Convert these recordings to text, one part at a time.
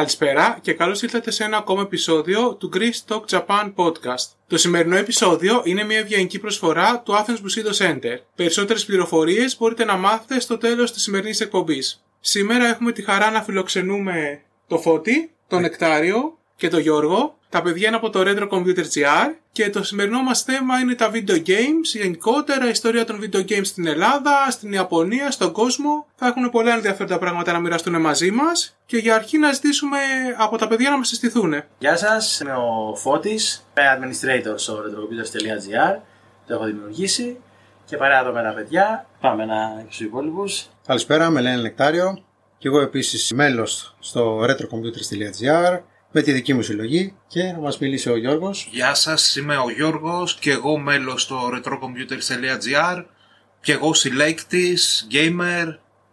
Καλησπέρα και καλώς ήρθατε σε ένα ακόμα επεισόδιο του Greece Talk Japan Podcast. Το σημερινό επεισόδιο είναι μια ευγενική προσφορά του Athens Bushido Center. Περισσότερες πληροφορίες μπορείτε να μάθετε στο τέλος της σημερινής εκπομπής. Σήμερα έχουμε τη χαρά να φιλοξενούμε το Φώτη, τον Νεκτάριο και τον Γιώργο. Τα παιδιά είναι από το Retro Computer GR και το σημερινό μας θέμα είναι τα video games, γενικότερα η ιστορία των video games στην Ελλάδα, στην Ιαπωνία, στον κόσμο. Θα έχουν πολλά ενδιαφέροντα πράγματα να μοιραστούν μαζί μας και για αρχή να ζητήσουμε από τα παιδιά να μας συστηθούν. Γεια σας, είμαι ο Φώτης, είμαι administrator στο retrocomputers.gr, το έχω δημιουργήσει και παρέα εδώ με τα παιδιά πάμε να στους υπόλοιπους. Καλησπέρα, με λένε Νεκτάριο και εγώ επίσης μέλος στο retrocomputers.gr με τη δική μου συλλογή και να μας μιλήσει ο Γιώργος. Γεια σας, είμαι ο Γιώργος και εγώ μέλος στο retrocomputers.gr και εγώ συλλέκτης, gamer,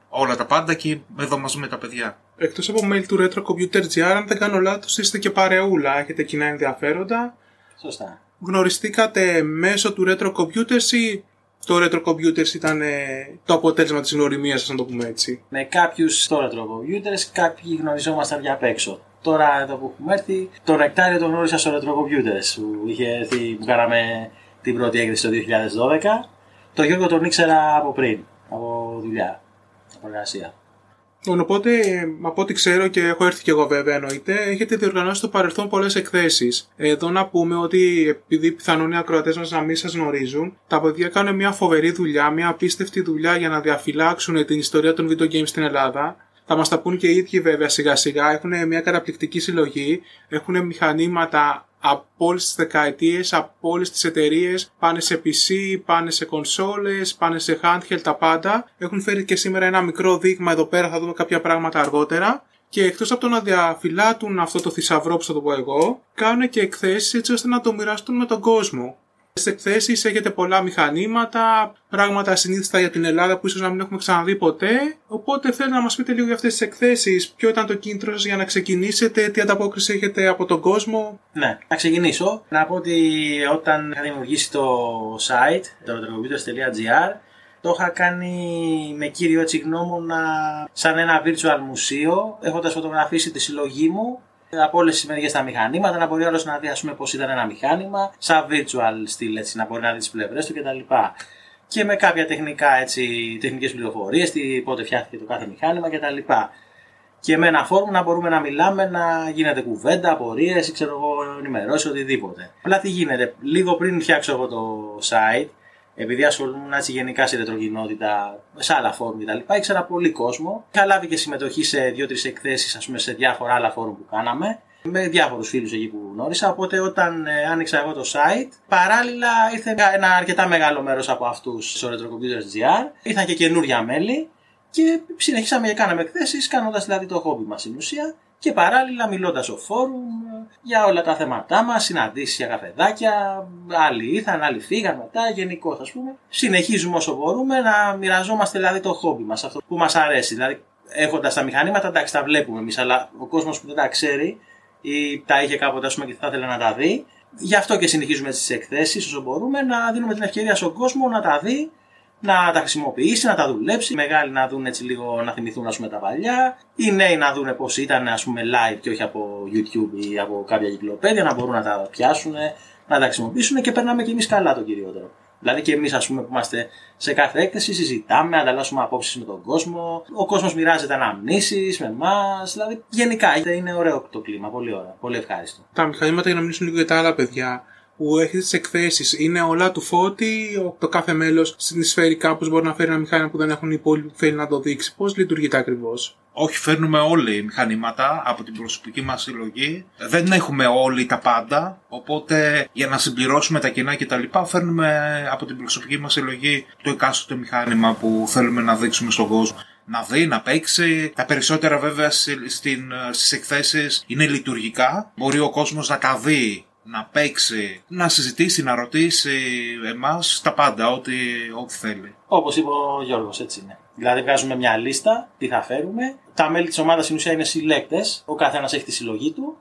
όλα τα πάντα και εδώ μαζί με τα παιδιά. Εκτός από mail του Retro Computer GR, αν δεν κάνω λάθος, είστε και παρεούλα, έχετε κοινά ενδιαφέροντα. Σωστά. Γνωριστήκατε μέσω του Retro Computers ή το Retro Computers ήταν ε, το αποτέλεσμα της γνωριμίας σας, να το πούμε έτσι; Με κάποιους στο Retro Computers, κάποιοι γνωριζόμασταν για απ' έξω. Τώρα εδώ που έχουμε έρθει, το Νεκτάριο το γνώρισα στο Retro Computers που είχε έρθει που κάναμε την πρώτη έκθεση το 2012. Το Γιώργο τον ήξερα από πριν, από δουλειά, από εργασία. Λοιπόν, Οπότε, από ό,τι ξέρω και έχω έρθει και εγώ βέβαια εννοείται, έχετε διοργανώσει στο παρελθόν πολλές εκθέσεις. Εδώ να πούμε ότι επειδή πιθανόν οι ακροατές μας να μην σας γνωρίζουν, τα παιδιά κάνουν μια φοβερή δουλειά, μια απίστευτη δουλειά για να διαφυλάξουν την ιστορία των video games στην Ελλάδα. Θα μας τα πούν και οι ίδιοι βέβαια σιγά σιγά. Έχουν μια καταπληκτική συλλογή. Έχουν μηχανήματα από όλες τις δεκαετίες, από όλες τις εταιρείες. Πάνε σε PC, πάνε σε κονσόλες, πάνε σε handheld, τα πάντα. Έχουν φέρει και σήμερα ένα μικρό δείγμα εδώ πέρα, θα δούμε κάποια πράγματα αργότερα. Και εκτός από το να διαφυλάτουν αυτό το θησαυρό που θα το πω εγώ, κάνουν και εκθέσεις έτσι ώστε να το μοιραστούν με τον κόσμο. Στι εκθέσεις έχετε πολλά μηχανήματα, πράγματα ασυνήθιστα για την Ελλάδα που ίσως να μην έχουμε ξαναδεί ποτέ. Οπότε θέλω να μας πείτε λίγο για αυτές τις εκθέσεις, ποιο ήταν το κίνητρο σας για να ξεκινήσετε, τι ανταπόκριση έχετε από τον κόσμο; Ναι, να ξεκινήσω. Να πω ότι όταν είχα δημιουργήσει το site, το retrocomputers.gr, το είχα κάνει με κύριο έτσι γνώμονα σαν ένα virtual μουσείο, έχοντας φωτογραφίσει τη συλλογή μου από όλες τις μεριές τα μηχανήματα, να μπορεί όλο να δει πώς ήταν ένα μηχάνημα, σαν virtual στυλ, έτσι, να μπορεί να δει τις πλευρές του κτλ. Και με κάποια τεχνικά, έτσι, τεχνικές πληροφορίες, τι, πότε φτιάχτηκε το κάθε μηχάνημα κτλ. Και με ένα φόρουμ να μπορούμε να μιλάμε, να γίνεται κουβέντα, απορίες, ξέρω εγώ, ενημερώσεις, οτιδήποτε. Απλά τι γίνεται, λίγο πριν φτιάξω εγώ το site, επειδή ασχολούμουν έτσι γενικά σε ρετροκοινότητα, σε άλλα φόρουμ κτλ. Ήξερα πολύ κόσμο. Είχα λάβει και συμμετοχή σε δύο-τρεις εκθέσεις, ας πούμε, σε διάφορα άλλα φόρουμ που κάναμε. Με διάφορους φίλους εκεί που γνώρισα. Οπότε όταν ε, άνοιξα εγώ το site, παράλληλα ήρθε ένα αρκετά μεγάλο μέρος από αυτούς στο Retrocomputers.gr. Ήρθαν και καινούρια μέλη και συνεχίσαμε και κάναμε εκθέσεις, κάνοντας δηλαδή το χόμπι μας στην ουσία και παράλληλα μιλώντας στο φόρουμ για όλα τα θέματά μας, συναντήσεις για καφεδάκια. Άλλοι ήρθαν, άλλοι φύγαν μετά, γενικώ ας πούμε. Συνεχίζουμε όσο μπορούμε να μοιραζόμαστε δηλαδή το χόμπι μας, αυτό που μας αρέσει. Δηλαδή, έχοντας τα μηχανήματα, εντάξει, τα βλέπουμε εμείς, αλλά ο κόσμος που δεν τα ξέρει ή τα είχε κάποτε, ας πούμε, και θα ήθελε να τα δει. Γι' αυτό και συνεχίζουμε τις εκθέσεις όσο μπορούμε να δίνουμε την ευκαιρία στον κόσμο να τα δει να τα χρησιμοποιήσει, να τα δουλέψει. Οι μεγάλοι να δουν έτσι λίγο, να θυμηθούν ας πούμε, τα παλιά. Οι νέοι να δουν πώς ήταν ας πούμε, live και όχι από YouTube ή από κάποια κυκλοπαίδια, να μπορούν να τα πιάσουν, να τα χρησιμοποιήσουν και περνάμε και εμείς καλά το κυριότερο. Δηλαδή και εμείς, ας πούμε, που είμαστε σε κάθε έκθεση, συζητάμε, ανταλλάσσουμε απόψεις με τον κόσμο. Ο κόσμος μοιράζεται αναμνήσεις με εμάς. Δηλαδή, γενικά είναι ωραίο το κλίμα. Πολύ ωραίο. Πολύ ευχάριστο. Τα μηχανήματα για να μιλήσουν λίγο για τα άλλα παιδιά που έχετε τις εκθέσεις είναι όλα του φώτη, το κάθε μέλος συνεισφέρει κάπως μπορεί να φέρει ένα μηχάνημα που δεν έχουν οι υπόλοιποι που θέλει να το δείξει. Πώς λειτουργείται ακριβώς; Όχι, φέρνουμε όλοι μηχανήματα από την προσωπική μας συλλογή. Δεν έχουμε όλοι τα πάντα, οπότε για να συμπληρώσουμε τα κοινά κτλ. φέρνουμε από την προσωπική μας συλλογή το εκάστοτε μηχάνημα που θέλουμε να δείξουμε στον κόσμο. Να δει, να παίξει. Τα περισσότερα βέβαια στις εκθέσεις είναι λειτουργικά. Μπορεί ο κόσμος να τα δει να παίξει, να συζητήσει, να ρωτήσει εμάς τα πάντα, ό,τι, ό,τι θέλει. Όπως είπε ο Γιώργος, έτσι είναι. Δηλαδή, βγάζουμε μια λίστα, τι θα φέρουμε. Τα μέλη της ομάδας στην ουσία είναι συλλέκτες. Ο καθένας έχει τη συλλογή του.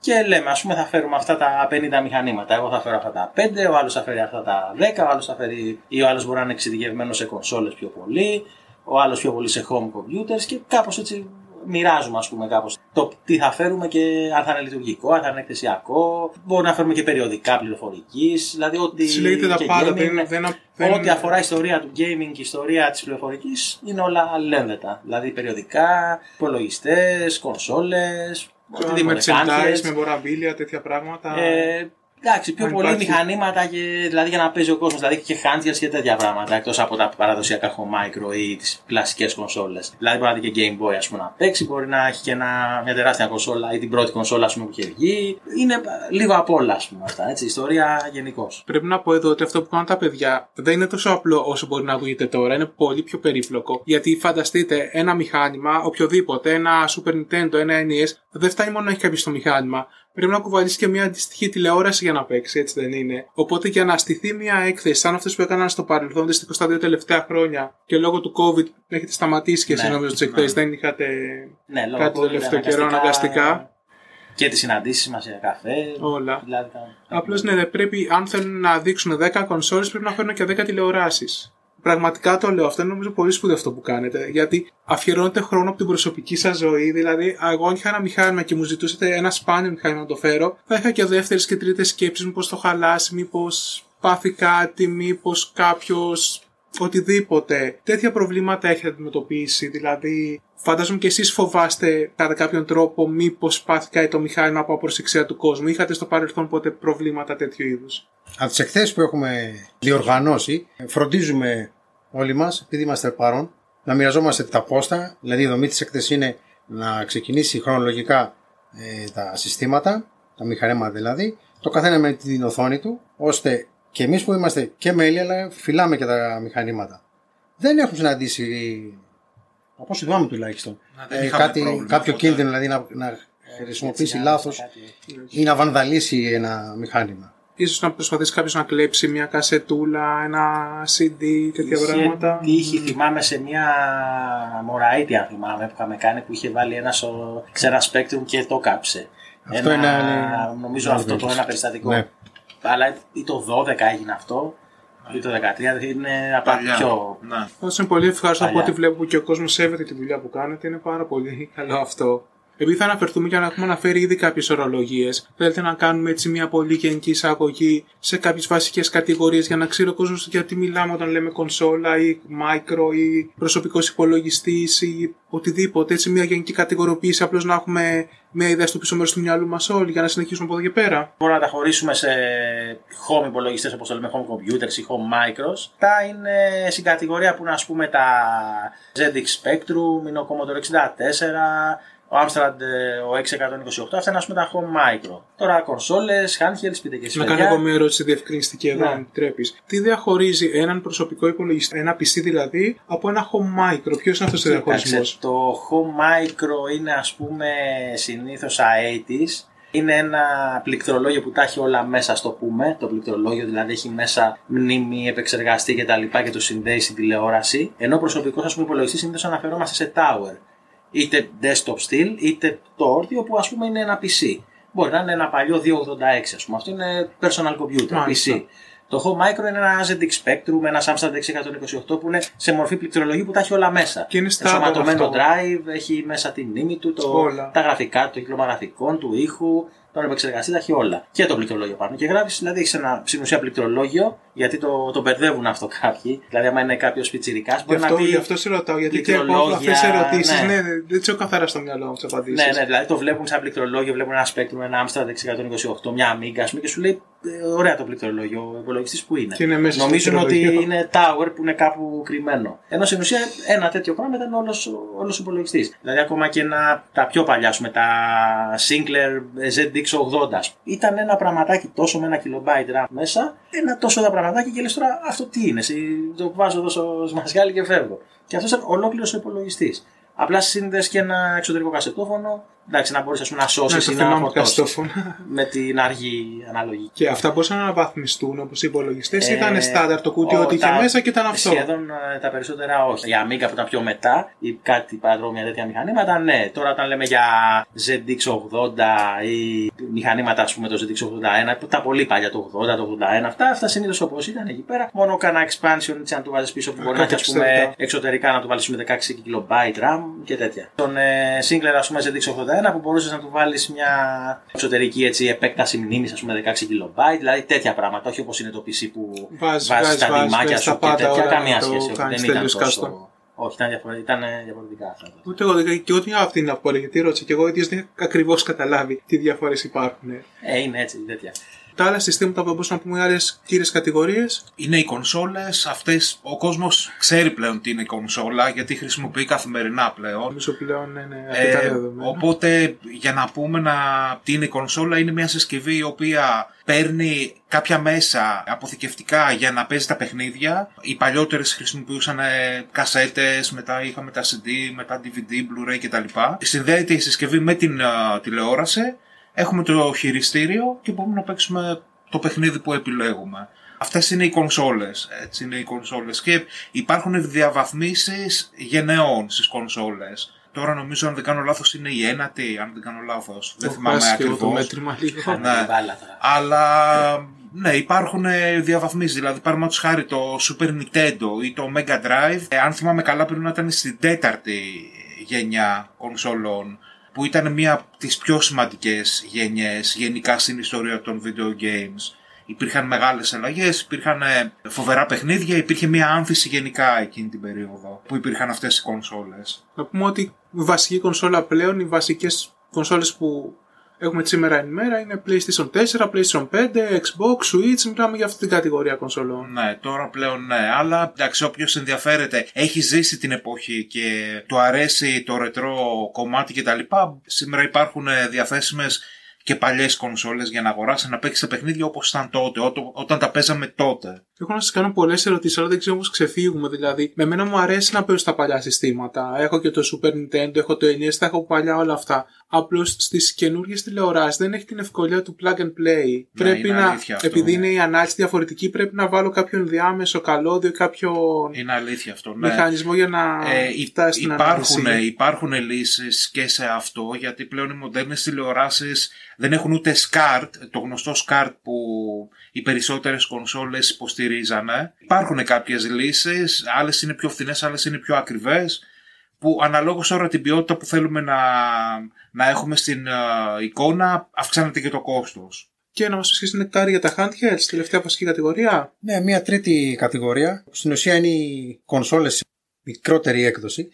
Και λέμε, ας πούμε, θα φέρουμε αυτά τα 50 μηχανήματα. Εγώ θα φέρω αυτά τα 5, ο άλλος θα φέρει αυτά τα 10, ο άλλος θα φέρει. ή ο άλλος μπορεί να είναι εξειδικευμένος σε κονσόλες πιο πολύ, ο άλλος πιο πολύ σε home computers και κάπως έτσι μοιράζουμε ας πούμε κάπως το τι θα φέρουμε και αν θα είναι λειτουργικό, αν θα είναι εκθεσιακό. Μπορεί να φέρουμε και περιοδικά πληροφορικής. Δηλαδή ότι. Συλλέγεται τα και πάντα. gaming, Δεν, δεν, δεν, Ό,τι αφορά ιστορία του gaming και ιστορία της πληροφορικής είναι όλα αλληλένδετα. Δηλαδή περιοδικά, υπολογιστές, κονσόλες, οτιδήποτε. merchandise, gadgets. memorabilia, τέτοια πράγματα. Ε, εντάξει, πιο Αν πολύ υπάρχει- μηχανήματα και, δηλαδή για να παίζει ο κόσμος. Δηλαδή και handhelds και τέτοια πράγματα. Εκτός από τα παραδοσιακά home micro ή τις κλασικές κονσόλες. Δηλαδή μπορεί να δει και Game Boy ας πούμε, να παίξει, μπορεί να έχει και ένα, μια τεράστια κονσόλα ή την πρώτη κονσόλα ας πούμε, που είχε βγει. Είναι λίγο απ' όλα ας πούμε, αυτά. Έτσι, ιστορία γενικώς. Πρέπει να πω εδώ ότι αυτό που κάνουν τα παιδιά δεν είναι τόσο απλό όσο μπορεί να ακούγεται τώρα. Είναι πολύ πιο περίπλοκο. Γιατί φανταστείτε ένα μηχάνημα, οποιοδήποτε, ένα Super Nintendo, ένα NES, δεν φτάνει μόνο να έχει κάποιος το μηχάνημα. Πρέπει να κουβαλήσει και μια αντιστοιχή τηλεόραση για να παίξεις, έτσι δεν είναι. Οπότε για να στηθεί μια έκθεση, σαν αυτές που έκαναν στο παρελθόν, δυστυχώς τα δύο τελευταία χρόνια και λόγω του COVID έχετε σταματήσει και εσείς Ναι, νομίζω τι εκθέσεις, δεν είχατε Ναι, λόγω κάτι το COVID, τελευταίο καιρό αναγκαστικά. Και τις συναντήσεις μας για καφέ. Όλα. Δηλαδή, τα- Απλώς ναι, δεν πρέπει, αν θέλουν να δείξουν 10 κονσόλες, πρέπει να φέρουν και 10 τηλεοράσεις. Πραγματικά το λέω αυτό, είναι νομίζω πολύ σπουδαίο αυτό που κάνετε. Γιατί αφιερώνετε χρόνο από την προσωπική σας ζωή. Δηλαδή, εγώ αν είχα ένα μηχάνημα και μου ζητούσατε ένα σπάνιο μηχάνημα να το φέρω, θα είχα και δεύτερες και τρίτες σκέψεις. Μήπως το χαλάσει, μήπως πάθει κάτι, μήπως κάποιος. Οτιδήποτε. Τέτοια προβλήματα έχετε αντιμετωπίσει. Δηλαδή, φαντάζομαι και εσείς φοβάστε κατά κάποιον τρόπο μήπως πάθει κάτι το μηχάνημα από απροσεξία του κόσμου. Είχατε στο παρελθόν ποτέ προβλήματα τέτοιου είδους; Από τις εκθέσει που έχουμε διοργανώσει, φροντίζουμε όλοι μας, επειδή είμαστε παρόν, να μοιραζόμαστε τα πόστα. Δηλαδή, η δομή της εκθέση είναι να ξεκινήσει χρονολογικά ε, τα συστήματα, τα μηχανήματα δηλαδή, το καθένα με την οθόνη του, ώστε και εμείς που είμαστε και μέλη, αλλά φυλάμε και τα μηχανήματα. Δεν έχουν συναντήσει, από όσο θυμάμαι τουλάχιστον, Να, δεν ε, είχαμε κάτι, πρόβλημα, κάποιο οπότε. κίνδυνο δηλαδή να, να χρησιμοποιήσει έτσι, λάθος κάτι- ή να βανδαλίσει ένα μηχάνημα. Ίσως να προσπαθήσει κάποιος να κλέψει μια κασετούλα, ένα CD, τέτοια Είχε πράγματα. τύχει, θυμάμαι σε μια μωραήτη, αν θυμάμαι, που είχαμε κάνει που είχε βάλει ένα, σο... σε ένα Spectrum και το κάψε. Αυτό ένα, είναι άλλη- Νομίζω άλλη αυτό το περίπτωση. ένα περιστατικό. Ναι. Αλλά ή το 12 έγινε αυτό, ή το 13, δηλαδή είναι από τα Παλιά. πιο. Ναι. Αυτό είναι πολύ ευχάριστο από Παλιά. ό,τι βλέπω και ο κόσμος σέβεται τη δουλειά που κάνετε. Είναι πάρα πολύ καλό αυτό. Επειδή θα αναφερθούμε για να έχουμε αναφέρει ήδη κάποιες ορολογίες, θέλετε να κάνουμε έτσι μια πολύ γενική εισαγωγή σε κάποιες βασικές κατηγορίες για να ξέρει ο κόσμος γιατί μιλάμε όταν λέμε κονσόλα ή micro ή προσωπικός υπολογιστής ή οτιδήποτε. Έτσι, μια γενική κατηγοριοποίηση, απλώς να έχουμε μια ιδέα στο πίσω μέρος του μυαλού μας όλοι για να συνεχίσουμε από εδώ και πέρα. Μπορούμε να τα χωρίσουμε σε home υπολογιστές όπως το λέμε home computers ή home micros. Τα είναι στην κατηγορία που είναι ας πούμε τα ZX Spectrum, είναι ο Commodore 64, ο Amstrad ε, ο 628, αυτά είναι ας πούμε τα home micro. Τώρα κονσόλες, handhelds, πείτε και εσείς Να παιδιά. κάνω εγώ μια ερώτηση διευκρινιστική εδώ, Ναι. αν επιτρέπεις. Τι διαχωρίζει έναν προσωπικό υπολογιστή, ένα PC δηλαδή, από ένα home micro; Ποιος είναι αυτός ο διαχωρισμός; Κοίταξε, το home micro είναι ας πούμε συνήθως αέτης. Είναι ένα πληκτρολόγιο που τα έχει όλα μέσα, στο πούμε. Το πληκτρολόγιο δηλαδή έχει μέσα μνήμη, επεξεργαστή κτλ. Και, και το συνδέει στην τηλεόραση. Ενώ ο προσωπικός ας πούμε υπολογιστής συνήθως αναφερόμαστε σε tower. Είτε desktop still, είτε το όρθιο που ας πούμε είναι ένα PC. Μπορεί να είναι ένα παλιό 286 ας πούμε. Αυτό είναι personal computer, Μάλιστα. PC. Το Home Micro είναι ένα ZX Spectrum, ένα Amstrad 628 που είναι σε μορφή πληκτρολογίου που τα έχει όλα μέσα. Και είναι standard Ενσωματωμένο αυτό. drive, έχει μέσα τη μνήμη του, το, Όλα. τα γραφικά, το κύκλωμα γραφικών, του ήχου, τον επεξεργαστή, τα έχει όλα. Και το πληκτρολόγιο πάνω. Και γράφεις, δηλαδή έχεις ένα στην ουσία πληκτρολόγιο, γιατί το, το μπερδεύουν αυτό κάποιοι. Δηλαδή, άμα είναι κάποιος πιτσυρικά, Γι' μπορεί να αυτό, πει. γι' αυτό σε ρωτάω, γιατί και εγώ πληκτρολόγια, αυτές τις ερωτήσεις ναι. ναι. δεν τι έχω καθαρά στο μυαλό μου τις απαντήσεις. Ναι, ναι, δηλαδή το βλέπουν σαν πληκτρολόγιο, βλέπουν ένα Spectrum, ένα Amstrad 628, μια Amiga, ας πούμε, και σου λέει ε, ωραία το πληκτρολόγιο, ο υπολογιστής που είναι. Και είναι μέσα στο Νομίζουν ότι πληκτρολόγιο. είναι tower που είναι κάπου κρυμμένο. Ενώ στην ουσία ένα τέτοιο πράγμα ήταν όλος ο υπολογιστής. Δηλαδή ακόμα και ένα, τα πιο παλιά, ας πούμε, τα Sinclair ZX80, ήταν ένα πραγματάκι τόσο με ένα kilobyte RAM μέσα, ένα τόσο ένα πραγματάκι και λες τώρα αυτό τι είναι. σι- Το βάζω εδώ στο σμασιάλι και φεύγω. Και αυτός ήταν ολόκληρος ο υπολογιστής. Απλά σύνδεσαι και ένα εξωτερικό κασετόφωνο εντάξει, να μπορείς να Ναι, σώσει το ή να θυμάμαι φορτώσεις. καστόφωνα. Με την αργή αναλογική. Και αυτά μπορούσαν να αναβαθμιστούν όπως οι υπολογιστές. Ε, ήταν στάνταρ το κούτι, ο- ό,τι είχε τα- μέσα και ήταν αυτό. Σχεδόν ε, τα περισσότερα όχι. Για Amiga που ήταν πιο μετά ή κάτι παρόμοια τέτοια μηχανήματα, ναι. Τώρα όταν λέμε για ZX80 ή μηχανήματα, ας πούμε, το ZX81, που τα πολύ παλιά, το 80, το 81, αυτά, αυτά συνήθως όπως ήταν εκεί πέρα. Μόνο κάνα expansion έτσι αν του βάζεις πίσω που μπορεί να έχει ας πούμε, Κάτι εξωτερικά να του βάλεις με 16 KB RAM και τέτοια. Τον ε, Sinclair, ας πούμε, ZX81 που μπορούσες να του βάλεις μια εξωτερική έτσι, επέκταση μνήμης, ας πούμε, 16 KB, δηλαδή τέτοια πράγματα. Όχι όπως είναι το PC που Βάζεις, βάζεις βάζεις, τα βάζεις, ντυμάκια βάζεις σου τα και πάντα τέτοια. όλα, Καμία το σχέση. όχι, κάνεις Δεν ήταν τελείως τόσο. custom. Όχι, ήταν, διαφορε... ήταν διαφορετικά αυτά. Ούτε εγώ, δεν- και εγώ την αυτή την απορία, γιατί ρώτησα και εγώ ίδιος δεν είχα ακριβώς καταλάβει τι διαφορές υπάρχουν. Ε, είναι έτσι, τέτοια. Τα άλλα συστήματα που μπορούσαμε να πούμε άλλες κύριες κατηγορίες. Είναι οι κονσόλες, αυτές ο κόσμος ξέρει πλέον τι είναι η κονσόλα γιατί χρησιμοποιεί καθημερινά πλέον. Νομίζω πλέον είναι αρκετά Ε, δεδομένο. οπότε για να πούμε να, τι είναι η κονσόλα είναι μια συσκευή η οποία παίρνει κάποια μέσα αποθηκευτικά για να παίζει τα παιχνίδια. Οι παλιότερες χρησιμοποιούσαν ε, κασέτες, μετά είχαμε τα CD, μετά DVD, Blu-ray κτλ. Συνδέεται η συσκευή με την ε, τηλεόραση, έχουμε το χειριστήριο και μπορούμε να παίξουμε το παιχνίδι που επιλέγουμε. Αυτές είναι οι κονσόλες, έτσι είναι οι κονσόλες και υπάρχουν διαβαθμίσεις γενεών στις κονσόλες. Τώρα νομίζω αν δεν κάνω λάθος είναι η ένατη, αν δεν κάνω λάθος. Δεν Το θυμάμαι βάζει και εγώ το ακριβώς. μέτρημα λίγο. Χάνει Ναι. την μπάλα τώρα. Αλλά ναι, υπάρχουν ε, διαβαθμίσεις. Δηλαδή, παραδείγματο χάρη το Super Nintendo ή το Mega Drive, ε, αν θυμάμαι καλά, πρέπει να ήταν στην τέταρτη γενιά κονσόλων, που ήταν μία από τις πιο σημαντικές γενιές γενικά στην ιστορία των video games. Υπήρχαν μεγάλες αλλαγές, υπήρχαν ε, φοβερά παιχνίδια, υπήρχε μία άνθηση γενικά εκείνη την περίοδο που υπήρχαν αυτές οι κονσόλες. Να πούμε ότι η βασική κονσόλα πλέον, οι βασικές κονσόλες που έχουμε σήμερα ημέρα είναι PlayStation 4, PlayStation 5, Xbox, Switch. Μιλάμε για αυτή την κατηγορία κονσολών. Ναι, τώρα πλέον ναι. Αλλά εντάξει, όποιος ενδιαφέρεται, έχει ζήσει την εποχή και του αρέσει το ρετρό κομμάτι κτλ. Σήμερα υπάρχουν ε, διαθέσιμες και παλιές κονσόλες για να αγοράσει να παίξει τα παιχνίδια όπως ήταν τότε, ότο- όταν τα παίζαμε τότε. Έχω να σας κάνω πολλές ερωτήσεις, αλλά δεν ξέρω πώς ξεφύγουμε. Δηλαδή, με μένα μου αρέσει να παίζω στα παλιά συστήματα. Έχω και το Super Nintendo, έχω το NES, τα έχω παλιά όλα αυτά. Απλώς στις καινούργιες τηλεοράσεις δεν έχει την ευκολία του plug and play. πρέπει είναι να, αλήθεια αυτό, επειδή ναι. είναι η ανάλυση διαφορετική, πρέπει να βάλω κάποιον διάμεσο καλώδιο, κάποιον Είναι αλήθεια αυτό. Ναι. μηχανισμό για να Ε, υ- φτάσει στην υπάρχουν, ανάλυση. υπάρχουν λύσεις και σε αυτό γιατί πλέον οι μοντέρνες τηλεοράσεις δεν έχουν ούτε SCART, το γνωστό SCART που οι περισσότερες κονσόλες υποστηρίζανε. Υπάρχουν κάποιες λύσεις, άλλες είναι πιο φθηνές, άλλες είναι πιο ακριβές που αναλόγως τώρα την ποιότητα που θέλουμε να, να έχουμε στην ε, εικόνα αυξάνεται και το κόστος. Και να μας πεις είναι κάρι για τα handhelds, τελευταία βασική κατηγορία. Ναι, μια τρίτη κατηγορία. που Στην ουσία είναι οι κονσόλες σε μικρότερη έκδοση.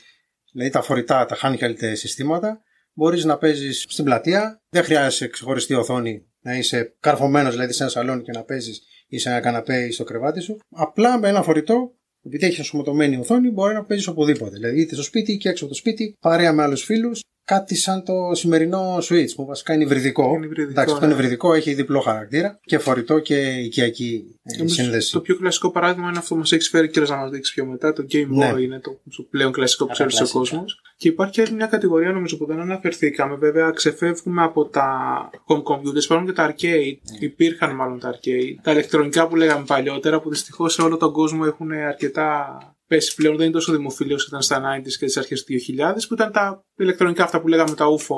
Δηλαδή τα φορητά, τα handheld συστήματα. Μπορείς να παίζεις στην πλατεία. Δεν χρειάζεσαι ξεχωριστή οθόνη να είσαι καρφωμένος δηλαδή σε ένα σαλόνι και να παίζεις ή σε ένα καναπέ ή στο κρεβάτι σου. Απλά με ένα φορητό, επειδή έχεις ασχηματωμένη οθόνη, μπορεί να παίζεις οπουδήποτε. Δηλαδή είτε στο σπίτι και έξω από το σπίτι, παρέα με άλλους φίλους. Κάτι σαν το σημερινό Switch που βασικά είναι υβριδικό. Είναι υβριδικό, Εντάξει, αυτό ναι. είναι υβριδικό, έχει διπλό χαρακτήρα και φορητό και οικιακή ε, Νομίζω σύνδεση. Το πιο κλασικό παράδειγμα είναι αυτό που μας έχει φέρει και να μα δείξει πιο μετά. Το Game Ναι. Boy είναι το, το πλέον κλασικό που Από τα ξέρεις ο κλασικά. κόσμος. Και υπάρχει και άλλη μια κατηγορία νομίζω που δεν αναφερθήκαμε. Βέβαια, ξεφεύγουμε από τα home computers. Υπάρχουν και τα arcade. Υπήρχαν μάλλον τα arcade. Τα ηλεκτρονικά που λέγαμε παλιότερα που δυστυχώς σε όλο τον κόσμο έχουν αρκετά πέσει πλέον. Δεν είναι τόσο δημοφιλής όσο ήταν στα 90s και τις αρχές του 2000 που ήταν τα ηλεκτρονικά αυτά που λέγαμε τα UFO.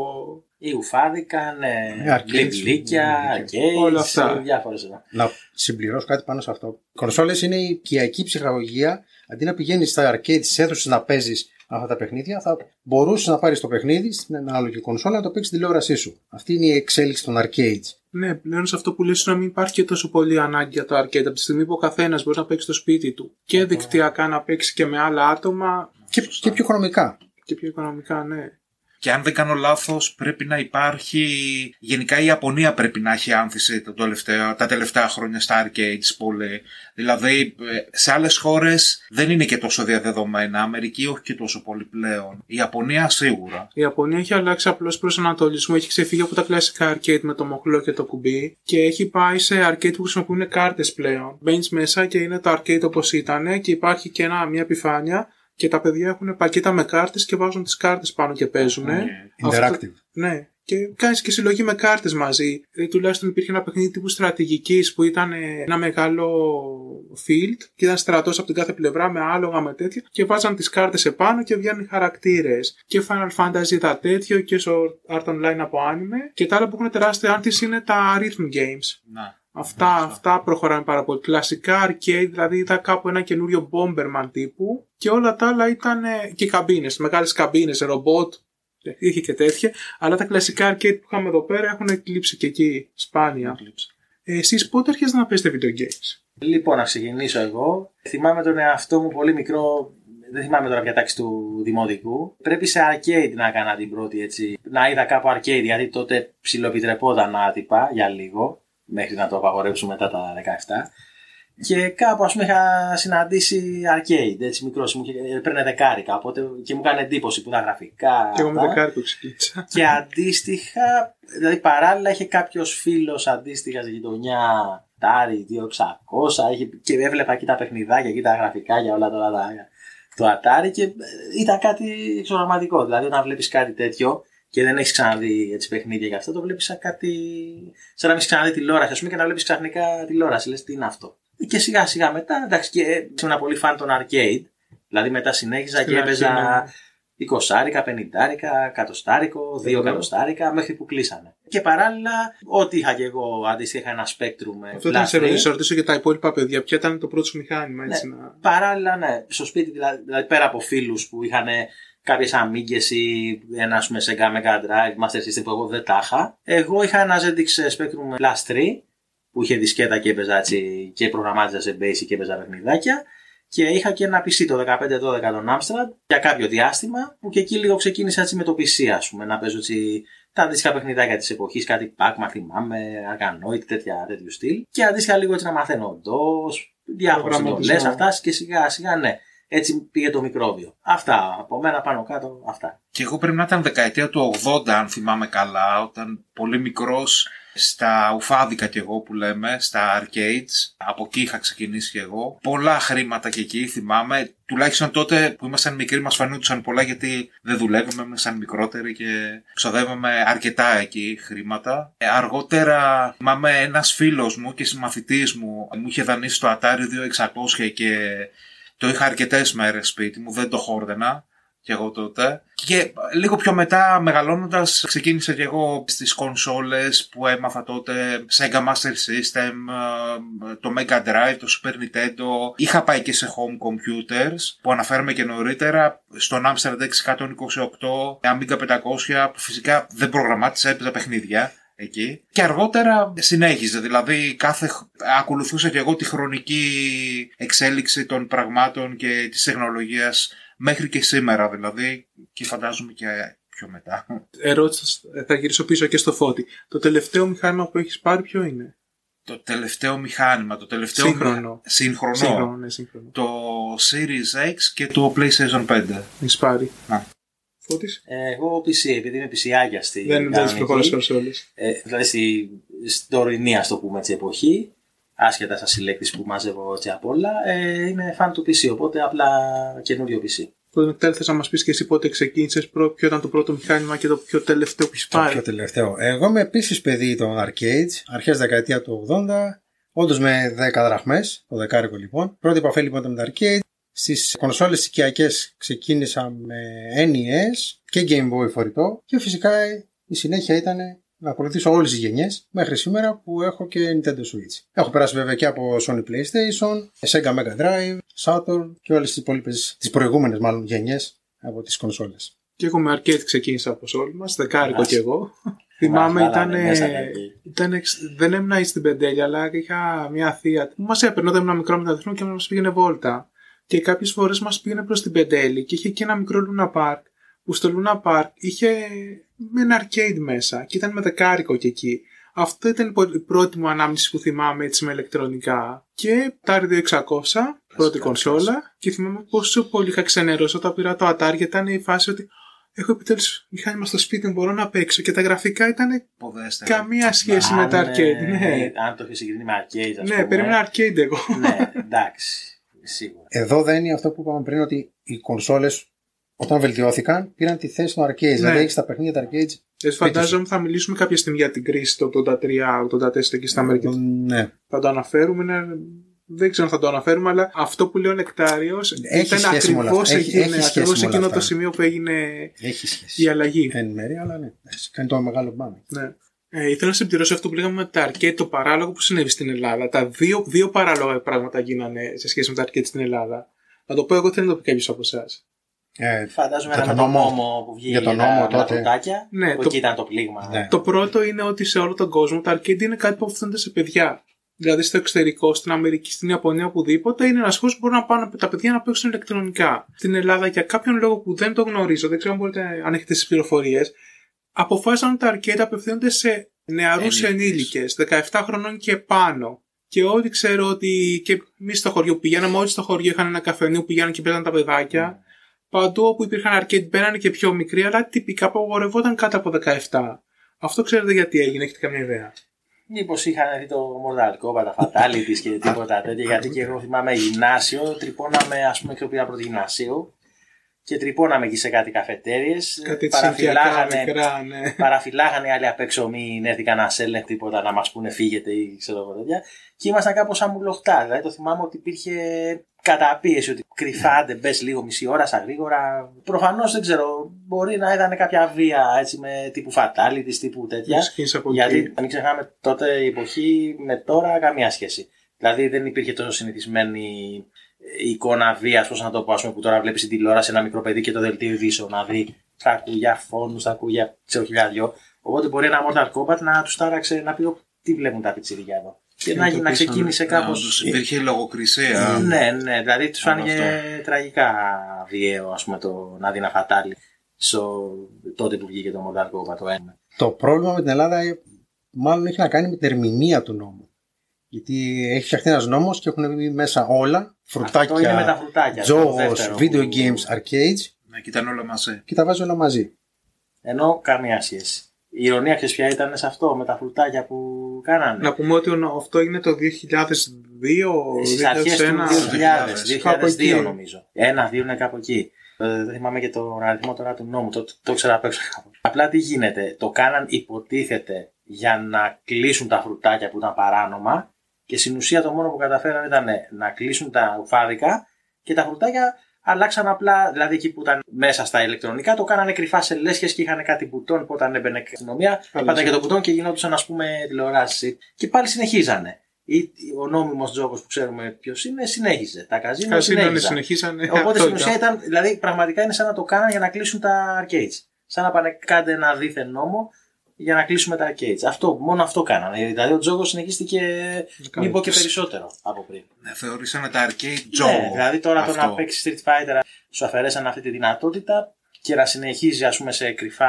Οι ουφάδικα, ναι, Ε, arcades, γλυμπλίκια, ναι, arcades, όλα αυτά. διάφορες. Να συμπληρώσω κάτι πάνω σε αυτό. Οι κονσόλες είναι η οικιακή ψυχαγωγία. Αντί να πηγαίνεις στα arcade, στι αίθουσες να παίζεις αυτά τα παιχνίδια, θα μπορούσες να πάρεις το παιχνίδι στην ανάλογη κονσόλα να το παίξεις τηλεόρασή σου. Αυτή είναι η εξέλιξη των arcades. Ναι, πλέον σε αυτό που λες να μην υπάρχει και τόσο πολύ ανάγκη για το arcade. Από τη στιγμή που ο καθένας μπορεί να παίξει στο σπίτι του και δικτυακά να παίξει και με άλλα άτομα Και, και πιο οικονομικά. και πιο οικονομικά, ναι. Και αν δεν κάνω λάθος πρέπει να υπάρχει, γενικά η Ιαπωνία πρέπει να έχει άνθηση τα τελευταία, τα τελευταία χρόνια στα arcades πολύ. Δηλαδή ε, σε άλλες χώρες δεν είναι και τόσο διαδεδομένα, Αμερική όχι και τόσο πολύ πλέον. Η Ιαπωνία σίγουρα. Η Ιαπωνία έχει αλλάξει απλώς προσανατολισμό. Έχει ξεφύγει από τα κλασικά arcade με το μοχλό και το κουμπί και έχει πάει σε arcade που χρησιμοποιούν κάρτες πλέον. Μπαίνεις μέσα και είναι το arcade όπως ήταν και υπάρχει και ένα, μια επιφάνεια και τα παιδιά έχουν πακέτα με κάρτες και βάζουν τις κάρτες πάνω και παίζουν. Interactive. Ναι. Και κάνεις και συλλογή με κάρτες μαζί. Ε, τουλάχιστον υπήρχε ένα παιχνίδι τύπου στρατηγικής που ήταν ε, ένα μεγάλο field και ήταν στρατός από την κάθε πλευρά με άλογα με τέτοια και βάζαν τις κάρτες επάνω και βγαίνουν οι χαρακτήρες. Και Final Fantasy τα τέτοιο και στο Art Online από anime. Και τα άλλα που έχουν τεράστια άρτηση είναι τα Rhythm Games. Να. Αυτά, αυτά προχωράνε πάρα πολύ. Κλασικά arcade, δηλαδή είδα κάπου ένα καινούριο Bomberman τύπου και όλα τα άλλα ήταν ε, και καμπίνες, μεγάλες καμπίνες, ρομπότ, ε, είχε και τέτοια, αλλά τα κλασικά arcade που είχαμε εδώ πέρα έχουν εκλείψει και εκεί σπάνια. Ε, εσείς πότε αρχίσατε να παίζετε video games? Λοιπόν, να ξεκινήσω εγώ. Θυμάμαι τον εαυτό μου πολύ μικρό, δεν θυμάμαι τώρα ποια τάξη του δημοτικού. Πρέπει σε arcade να έκανα την πρώτη έτσι. Να είδα κάπου arcade, γιατί τότε ψιλοεπιτρεπόταν άτυπα για λίγο, μέχρι να το απαγορέψουν μετά τα 17. Και κάπου ας πούμε είχα συναντήσει arcade, έτσι μικρός, μου είχε- έπαιρνε δεκάρικα, οπότε και μου έκανε εντύπωση που ήταν γραφικά. Και εγώ με αυτά. δεκάρικο ξεκίνησα. Και αντίστοιχα, δηλαδή παράλληλα είχε κάποιος φίλος αντίστοιχα στη γειτονιά, Τάρι 2600, είχε, και έβλεπα εκεί τα παιχνιδάκια, εκεί τα γραφικά για όλα τώρα τα, το Atari και ε, ήταν κάτι εξωγραμματικό. Δηλαδή, όταν βλέπεις κάτι τέτοιο και δεν έχεις ξαναδεί έτσι, παιχνίδια και αυτό, το βλέπεις σαν κάτι. σαν να μην έχεις ξαναδεί τηλεόραση, ας πούμε, και να βλέπεις ξαφνικά τηλεόραση. Λες, τι είναι αυτό. Και σιγά σιγά μετά, εντάξει, και ε, ήμουν πολύ φαν των arcade. Δηλαδή, μετά συνέχιζα Στην και αρχή, έπαιζα ναι. 20, 50, κατοστάρικο, 2 Εγώ. εκατοστάρικα μέχρι που κλείσανε. Και παράλληλα, ό,τι είχα και εγώ, αντίστοιχα είχα ένα Spectrum με Αυτό ήταν σε Blast ρωτήσω, Ray. σε ρωτήσω και τα υπόλοιπα παιδιά. Ποια ήταν το πρώτο σου μηχάνημα, έτσι Ναι. να. Παράλληλα, ναι, στο σπίτι, δηλαδή, δηλαδή πέρα από φίλους που είχαν κάποιες αμίγκε ή ένα ας πούμε, Sega Mega Drive, Master System που εγώ δεν τα είχα. Εγώ είχα ένα ZX Spectrum Plus 3 που είχε δισκέτα και έπαιζα έτσι και προγραμμάτιζα σε basic και έπαιζα παιχνιδάκια. Και είχα και ένα PC το 15-12 τον Amstrad για κάποιο διάστημα που και εκεί λίγο ξεκίνησα έτσι με το PC ας πούμε να παίζω έτσι τα αντίστοιχα παιχνιδάκια της εποχής, κάτι Pac-Man θυμάμαι, Arcanoid, τέτοια, τέτοιου στυλ. Και αντίστοιχα λίγο έτσι να μαθαίνω DOS, διάφορες Προγραμματισμό. εντολές, αυτά και σιγά σιγά ναι. Έτσι πήγε το μικρόβιο. Αυτά από μένα πάνω κάτω, αυτά. Και εγώ πρέπει να ήταν δεκαετία του 80, αν θυμάμαι καλά, όταν πολύ μικρός στα ουφάδικα κι εγώ που λέμε, στα arcades. Από εκεί είχα ξεκινήσει κι εγώ. Πολλά χρήματα και εκεί θυμάμαι. Τουλάχιστον τότε που ήμασταν μικροί μας φανούντουσαν πολλά γιατί δεν δουλεύαμε, ήμασταν μικρότεροι και ξοδεύαμε αρκετά εκεί χρήματα. Ε, αργότερα θυμάμαι ένας φίλος μου και συμμαθητής μου μου είχε δανείσει το Atari 2600 και το είχα αρκετές μέρες σπίτι μου, δεν το χόρδενα και εγώ τότε. Και λίγο πιο μετά, μεγαλώνοντας, ξεκίνησα και εγώ στις κονσόλες που έμαθα τότε Sega Master System, ε, το Mega Drive, το Super Nintendo. Είχα πάει και σε home computers που αναφέραμε και νωρίτερα στον Amstrad 628, Amiga 500 που φυσικά δεν προγραμμάτισα, έπαιζα παιχνίδια εκεί. Και αργότερα συνέχιζε, δηλαδή κάθε, χ- ακολουθούσα και εγώ τη χρονική εξέλιξη των πραγμάτων και της τεχνολογίας μέχρι και σήμερα δηλαδή και φαντάζομαι και πιο μετά. Ερώτηση, θα γυρίσω πίσω και στο φώτι. Το τελευταίο μηχάνημα που έχεις πάρει ποιο είναι; Το τελευταίο μηχάνημα, το τελευταίο Σύγχρονο. μηχα- σύγχρονο, Σύγχρονο, ναι, σύγχρονο. το Series X και το PlayStation 5. Έχεις πάρει. Να. Φώτης. Ε, Εγώ PC, επειδή είμαι PC στη Δεν δεν κανονική, προχωρά κονσόλες. ε, δηλαδή στη, στην τωρινή ας το πούμε έτσι εποχή, άσχετα στα συλλέκτης που μαζεύω έτσι απ' όλα, ε, είμαι fan του PC, οπότε απλά καινούριο PC. Τότε τέλο θες να μας πεις και εσύ πότε ξεκίνησες, ποιο ήταν το πρώτο μηχάνημα και το πιο τελευταίο που έχεις Το πάρει; πιο τελευταίο. Εγώ είμαι επίσης παιδί των arcades, αρχές δεκαετία του 80, όντως με 10 δραχμές, το δεκάρικο λοιπόν. Πρώτη επαφή λοιπόν ήταν με τα arcade. Στις κονσόλες οικιακές ξεκίνησα με NES και Game Boy φορητό και φυσικά η συνέχεια ήταν να ακολουθήσω όλες τις γενιές μέχρι σήμερα που έχω και Nintendo Switch. Έχω περάσει βέβαια και από Sony PlayStation, Sega Mega Drive, Saturn και όλες τις υπόλοιπες, τις προηγούμενες μάλλον γενιές από τις κονσόλες. Και εγώ με arcade ξεκίνησα όπω όλοι μας, δεκάρικο Μάλιστα. κι εγώ. Θυμάμαι Μας ήταν. βάλανε μέσα τα arcade. ήταν εξ- δεν έμεινα στην Πεντέλια, αλλά είχα μια θεία που μας έπαιρνε όταν ήμουν μικρό με τα αδερφή μου και μας πήγαινε βόλτα. Και κάποιες φορές μας πήγαινε προς την Πεντέλη και είχε και ένα μικρό Luna Park. Που στο Luna Park είχε με ένα arcade μέσα και ήταν με δεκάρικο και εκεί. Αυτό ήταν η πο- η πρώτη μου ανάμνηση που θυμάμαι έτσι με ηλεκτρονικά. Και Atari 2600, πρώτη κονσόλα. Και θυμάμαι πόσο πολύ είχα ξενερώσει όταν πήρα το Atari γιατί ήταν η φάση ότι έχω επιτέλους μηχάνημα στο σπίτι μου, μπορώ να παίξω. Και τα γραφικά ήταν Ποδέστερα. καμία σχέση με Αν, τα arcade. ε, Ναι, Αν το έχει συγκρίνει με arcade, ας ναι πούμε. περίμενα arcade εγώ. ναι, εντάξει. Σίγουρα. Εδώ δεν είναι αυτό που είπαμε πριν ότι οι κονσόλες όταν βελτιώθηκαν πήραν τη θέση των arcades. Δηλαδή έχεις τα παιχνίδια τα arcades. Ε, φαντάζομαι θα μιλήσουμε κάποια στιγμή για την κρίση του 83-84 και στα Αμερική. Ναι. Θα το αναφέρουμε. Είναι... Δεν ξέρω αν θα το αναφέρουμε, αλλά αυτό που λέει ο Νεκτάριος Έχει ήταν σχέση με όλα ακριβώς αυτά. Έχει- εκείνο, έχει σχέση ακριβώς με όλα εκείνο αυτά. το σημείο που έγινε Έχει σχέση. η αλλαγή. Εν μέρει, αλλά ναι. Έχει κάνει το μεγάλο μπάμε. Ναι. Ε, ήθελα να συμπληρώσω αυτό που λέγαμε με τα arcade, το παράλογο που συνέβη στην Ελλάδα. Τα δύο, δύο παράλογα πράγματα γίνανε σε σχέση με τα arcade στην Ελλάδα. Να το πω εγώ, θέλω να το πει κάποιος από εσάς. Ε, Φαντάζομαι Για ένα τον με τον νόμο. νόμο που βγήκε Για τον τα- νόμο με τα τότε. φρουτάκια, Ναι, που το- εκεί ήταν το πλήγμα. Ναι. Το πρώτο είναι ότι σε όλο τον κόσμο τα arcade είναι κάτι που απευθύνονται σε παιδιά. Δηλαδή στο εξωτερικό, στην Αμερική, στην Ιαπωνία, οπουδήποτε, είναι ένας χώρο που μπορούν να πάνε τα παιδιά να παίξουν ηλεκτρονικά. Στην Ελλάδα, για κάποιον λόγο που δεν το γνωρίζω, δεν ξέρω αν μπορείτε αν έχετε τις πληροφορίες, αποφάσισαν ότι τα arcade απευθύνονται σε νεαρούς Ενήλικες. ενήλικες, 17 χρονών και πάνω. Και όλοι ξέρω ότι και εμείς στο χωριό που πηγαίναμε, όλοι στο χωριό είχαν ένα καφενείο που πηγαίναν και παίζαν τα παιδάκια. Παντού όπου υπήρχαν arcade μπαίνανε και πιο μικροί, αλλά τυπικά απαγορευόταν κάτω από 17. Αυτό ξέρετε γιατί έγινε, έχετε καμία ιδέα; Μήπως είχαν δει το Mortal Kombat, τα Fatalities και τίποτα τέτοια. γιατί και εγώ θυμάμαι γυμνάσιο, τρυπώναμε, ας πούμε, και πήγα πρώτο γυμνασίου και τρυπώναμε εκεί σε κάτι καφετέρειες. Κάτι τσιγκιακά μικρά, ναι. Παραφυλάγανε οι άλλοι απ' έξω, μην έρθει κανένα έλεγχο τίποτα να μας πούνε φύγετε ή ξέρω εγώ τέτοια. Και ήμασταν κάπως σαν μουλοχτά. Δηλαδή το θυμάμαι ότι υπήρχε καταπίεση ότι κρυφάτε, μπες λίγο μισή ώρα, σαν γρήγορα. Προφανώς δεν ξέρω, μπορεί να ήταν κάποια βία έτσι με τύπου fatalities, τύπου τέτοια. Ξεκίνησε από Γιατί εκεί. μην ξεχνάμε τότε η εποχή με τώρα καμία σχέση. Δηλαδή δεν υπήρχε τόσο συνηθισμένη εικόνα βίας, πώς να το πω, ας πούμε, που τώρα βλέπεις την τηλεόραση ένα μικρό παιδί και το δελτίο ειδήσεων να δει. Θα ακούει για φόνους, θα ακούει για ξέρω χιλιάδιο. Οπότε μπορεί ένα Mortal Kombat να τους τάραξε να πει «Ω, τι βλέπουν τα πιτσιριά εδώ. Και να, το να πείσανε. ξεκίνησε Να, κάπως. όντως υπήρχε λογοκρισία. Ναι, ναι, δηλαδή τους Όλο φάνηκε τραγικά βιαίο ας πούμε, το να δει ένα φατάλι στο τότε που βγήκε το Mortal Kombat το 1. Το πρόβλημα με την Ελλάδα ε, μάλλον έχει να κάνει με την ερμηνεία του νόμου. Γιατί έχει φτιαχτεί ένας νόμος και έχουν μπει μέσα όλα, Αυτό είναι με τα φρουτάκια, φρουτάκια. το τζόγος, δεύτερο video που- games, arcades Να κοιτάνε όλα μαζί. και τα βάζει όλα μαζί. Ενώ καμία σχέση. Η ηρωνία ξέρεις ποια ήταν σε αυτό με τα φρουτάκια που κάνανε; Να πούμε ότι ο- αυτό είναι το 2002, Στις αρχές του 2001. 2000, Κάπου 2002 εκεί. νομίζω. Ένα-δύο είναι κάπου εκεί. Ε, Δεν θυμάμαι και τον αριθμό τώρα του νόμου, το, το ξέρω απ' έξω κάπου. Απλά τι γίνεται, το κάναν υποτίθεται για να κλείσουν τα φρουτάκια που ήταν παράνομα και στην ουσία το μόνο που καταφέραν ήταν να κλείσουν τα ουφάδικα και τα φρουτάκια αλλάξαν απλά, δηλαδή εκεί που ήταν μέσα στα ηλεκτρονικά, το κάνανε κρυφά σε λέσχες και είχαν κάτι μπουτόν που όταν έμπαινε η αστυνομία, έπαταν και το μπουτόν και γινόντουσαν ας πούμε τηλεοράσει. Και πάλι συνεχίζανε. Ή ο νόμιμος τζόγος που ξέρουμε ποιος είναι, συνέχιζε. Τα καζίνο Καζίνο είναι, συνέχιζαν. συνεχίσανε. Οπότε Αυτό στην ουσία ήταν. ήταν, δηλαδή πραγματικά είναι σαν να το κάναν για να κλείσουν τα arcades. Σαν να πάνε κάντε ένα δίθεν νόμο για να κλείσουμε τα arcades. Αυτό, μόνο αυτό κάνανε. Δηλαδή ο τζόγος συνεχίστηκε, μην πω και περισσότερο από πριν. Ναι, θεωρήσανε τα arcade joke. Ναι, δηλαδή τώρα το αυτό. να παίξει Street Fighter σου αφαιρέσαν αυτή τη δυνατότητα και να συνεχίζει ας πούμε σε κρυφά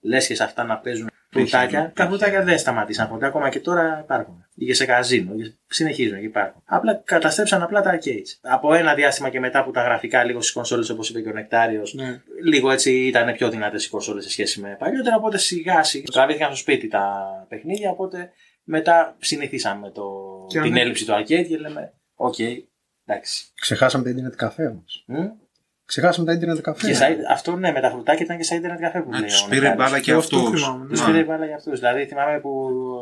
λέσχες αυτά να παίζουν φρουτάκια. υπήρχε. Τα φρουτάκια δεν σταματήσαν ποτέ, ακόμα και τώρα υπάρχουν. Ή σε καζίνο, ή συνεχίζουν και υπάρχουν. Απλά καταστρέψαν απλά τα arcades. Από ένα διάστημα και μετά που τα γραφικά λίγο στις κονσόλες, όπως είπε και ο Νεκτάριος, Ναι. λίγο έτσι ήταν πιο δυνατές οι κονσόλες σε σχέση με παλιότερα. Οπότε σιγά σιγά τραβήθηκαν στο σπίτι τα παιχνίδια. Οπότε μετά συνηθίσαμε το, Και αν την δεν- έλλειψη του arcade και λέμε, οκ, εντάξει. Ξεχάσαμε τα internet καφέ όμως. Μμ. Ξεχάσαμε τα internet καφέ. Και σαν- αυτό ναι, με τα φρουτάκια ήταν και σαν internet καφέ που Να λέει. τους ο πήρε Νεκτάριος. μπάλα και Εγώ αυτό αυτούς. θυμάμαι, ναι. Τους πήρε μπάλα για αυτούς. Δηλαδή θυμάμαι που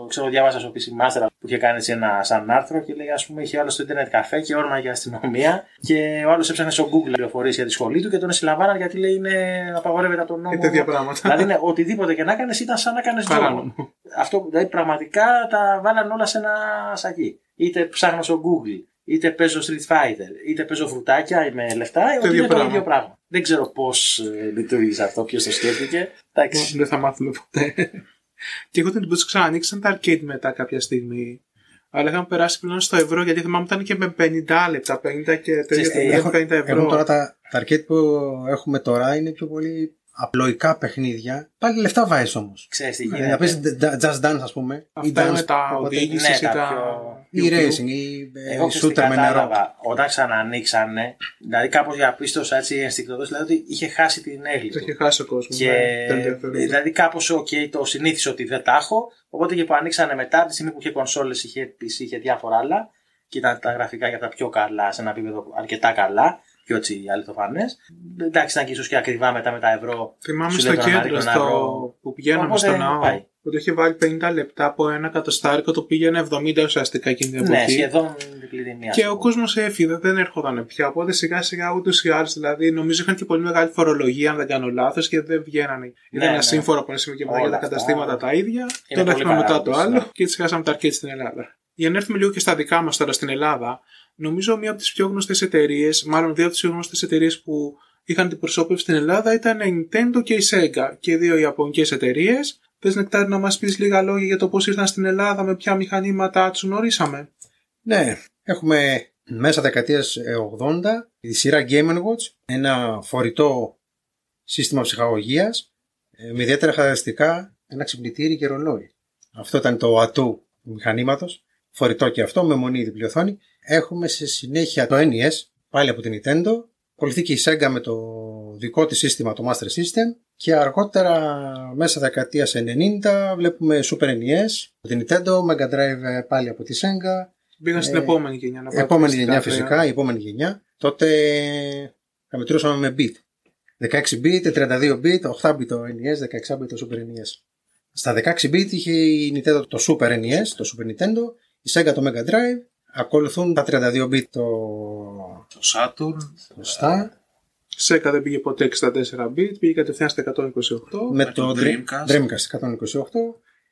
ξέρω, διάβασα στο PC Master που είχε κάνει έτσι ένα σαν άρθρο και λέει, ας πούμε, είχε άλλο στο Ιντερνετ καφέ και όρμαγε αστυνομία. Και ο άλλος έψαχνε στο Google πληροφορίες για τη σχολή του και τον συλλαμβάναν γιατί λέει είναι απαγορεύεται από τον νόμο. Και τέτοια πράγματα. Δηλαδή ναι, οτιδήποτε και να έκανε ήταν σαν να έκανε τζόγο. Παράνομο. Αυτό δηλαδή πραγματικά τα βάλαν όλα σε ένα σακί. Είτε ψάχνω στο Google, είτε παίζω Street Fighter, είτε παίζω φρουτάκια με λεφτά, ότι ίδιο είναι το πράγμα. ίδιο πράγμα. Δεν ξέρω πώς λειτουργήσε αυτό, ποιος το σκέφτηκε. Εντάξει. Δεν θα μάθουμε ποτέ. και εγώ την εντύπωση ότι ξανανοίξαν τα arcade μετά κάποια στιγμή. Αλλά είχαν περάσει πλέον στο ευρώ γιατί θυμάμαι ήταν και με 50 λεπτά, 50 και Ξέρεις τι, τέτοια Έχω, 50 ευρώ. εγώ τώρα τα, τα arcade που έχουμε τώρα είναι πιο πολύ απλοϊκά παιχνίδια. Πάλι λεφτά βάζεις όμως. Ξέρεις τι Ναι, γίνεται. να παίζει Just Dance, ας πούμε. ή Αυτά είναι Dance, τα οπότε- οδήγηση Ναι, ή τα τα. πιο- Ή racing, ή ε, Εγώ ξέρω τι shooter με νερό. κατάλαβα. Όταν ξανανοίξανε, δηλαδή κάπως διαπίστωσα έτσι ενστικτωδώς, δηλαδή ότι είχε χάσει την αίγλη Το του. είχε χάσει ο κόσμος. Και δεν ενδιαφέρει. δηλαδή κάπως οκ, το συνήθισε ότι δεν τα έχω. Οπότε και που ανοίξανε μετά, τη στιγμή που είχε κονσόλες, είχε PC, είχε διάφορα άλλα, και ήταν τα γραφικά για τα πιο καλά, σε ένα επίπεδο αρκετά καλά, πιο έτσι αληθοφανέ. Εντάξει, ήταν και ίσως και ακριβά μετά με τα ευρώ. Θυμάμαι Σου στο λέει το κέντρο ανάρρητο στο... νερό. που πηγαίναμε Οπότε στο ναό. πάει. Που το είχε βάλει 50 λεπτά από ένα εκατοστάρικο, το πήγαινε 70 ουσιαστικά εκείνη την Ναι, εποχή. σχεδόν διπλή τιμή. ας Και ο πούμε. κόσμος έφυγε, δεν έρχονταν πια. Οπότε σιγά σιγά ούτως ή άλλως, δηλαδή νομίζω είχαν και πολύ μεγάλη φορολογία, αν δεν κάνω λάθος, και δεν βγαίνανε. Ήταν ναι. ένα σύμφορο που είναι και μετά Όλα για τα αυτά. καταστήματα τα ίδια. Είναι Το ένα πολύ έχουμε μετά το παράδοση, άλλο ναι. και έτσι χάσαμε τα arcade στην Ελλάδα. Για να έρθουμε λίγο και στα δικά μας τώρα στην Ελλάδα, νομίζω μία από τις πιο γνωστές εταιρείες, μάλλον δύο από τις πιο γνωστές εταιρείες που είχαν την προσώπευση στην Ελλάδα ήταν η Nintendo και η Sega. Και δύο Ιαπωνικές εταιρείες. Θε Νεκτάρι να μας πεις λίγα λόγια για το πώς ήρθαν στην Ελλάδα, με ποια μηχανήματα τους γνωρίσαμε. Ναι, έχουμε μέσα δεκαετίας ε, 80 τη σειρά Game Watch, ένα φορητό σύστημα ψυχαγωγίας ε, με ιδιαίτερα χαρακτηριστικά ένα ξυπνητήρι και ρολόι. Αυτό ήταν το ατού του μηχανήματος, φορητό και αυτό με μονή διπλή οθόνη. Έχουμε σε συνέχεια το NES, πάλι από την Nintendo, ακολουθεί και η Sega με το δικό της σύστημα, το Master System και αργότερα μέσα δεκαετίας 90 βλέπουμε Super NES από την Nintendo, Mega Drive ε, πάλι από τη Sega, Πήγαν στην Ε, επόμενη γενιά να η επόμενη στην γενιά κάθε- φυσικά, η επόμενη γενιά. Τότε θα μετρούσαμε με bit. 16 bit, 32 bit, 8 bit το NES, 16 bit το Super NES. Στα 16 bit είχε η Nintendo το Super NES, το Super Nintendo, η Sega το Mega Drive, ακολουθούν τα 32 bit το Το Saturn. σωστά, Σέκα δεν πήγε ποτέ 64 bit, πήγε κατευθείαν στα 128 με το το Dreamcast. Dreamcast 128.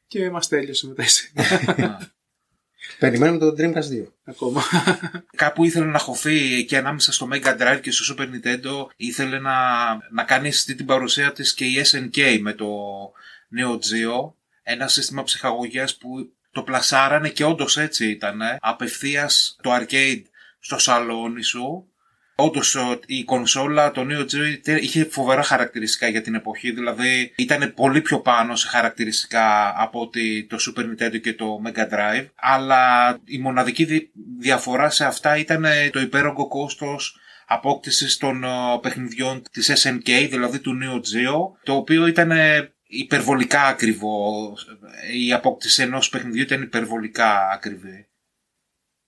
και μας τέλειωσε μετά η Sega Περιμένουμε το Dreamcast 2. ακόμα. Κάπου ήθελε να χωθεί και ανάμεσα στο Mega Drive και στο Super Nintendo ήθελε να, να κάνει αυτή την παρουσία της και η SNK με το Neo Geo ένα σύστημα ψυχαγωγίας που το πλασάρανε και όντως έτσι ήταν απευθείας το arcade στο σαλόνι σου. Όντως η κονσόλα, το Neo Geo είτε- είχε φοβερά χαρακτηριστικά για την εποχή, δηλαδή ήταν πολύ πιο πάνω σε χαρακτηριστικά από ότι το Super Nintendo και το Mega Drive, αλλά η μοναδική δι- διαφορά σε αυτά ήταν ε, το υπέρογκο κόστος απόκτησης των ε, παιχνιδιών της SNK, δηλαδή του Neo Geo, το οποίο ήταν ε, υπερβολικά ακριβό. Η απόκτηση ενός παιχνιδιού ήταν υπερβολικά ακριβή.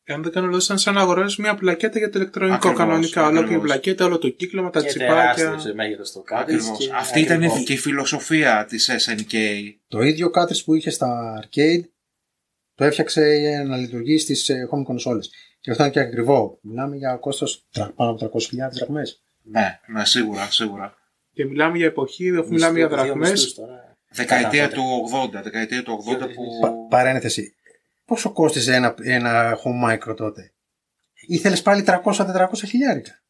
Αν δεν κάνω λάθος, ήταν σαν να αγοράζεις μια πλακέτα για το ηλεκτρονικό Ακριβώς, κανονικά. Ολόκληρη ακριβώς. πλακέτα, όλο το κύκλωμα, τα και τσιπάκια. τεράστιος σε μέγεθος το cartridge. Ακριβώς. και Αυτή ήταν ακριβώς. και η φιλοσοφία της SNK. Το ίδιο cartridge που είχε στα arcade το έφτιαξε για να λειτουργεί στις ε, home consoles. Και αυτό είναι και ακριβό. Μιλάμε για κόστος τρα- πάνω από 300.000 δραχμές. Ναι, ναι, σίγουρα, σίγουρα. Και μιλάμε για εποχή, αφού μιλάμε για Μισθού, δύο δραχμές. μισθούς τώρα. Δεκαετία Ένα του 80, δεκαετία του 80 Δύο-τρεις που... Πα- παρένθεση. Πόσο κόστιζε ένα, ένα home micro τότε; Ήθελες πάλι 300-400 χιλιάρικα.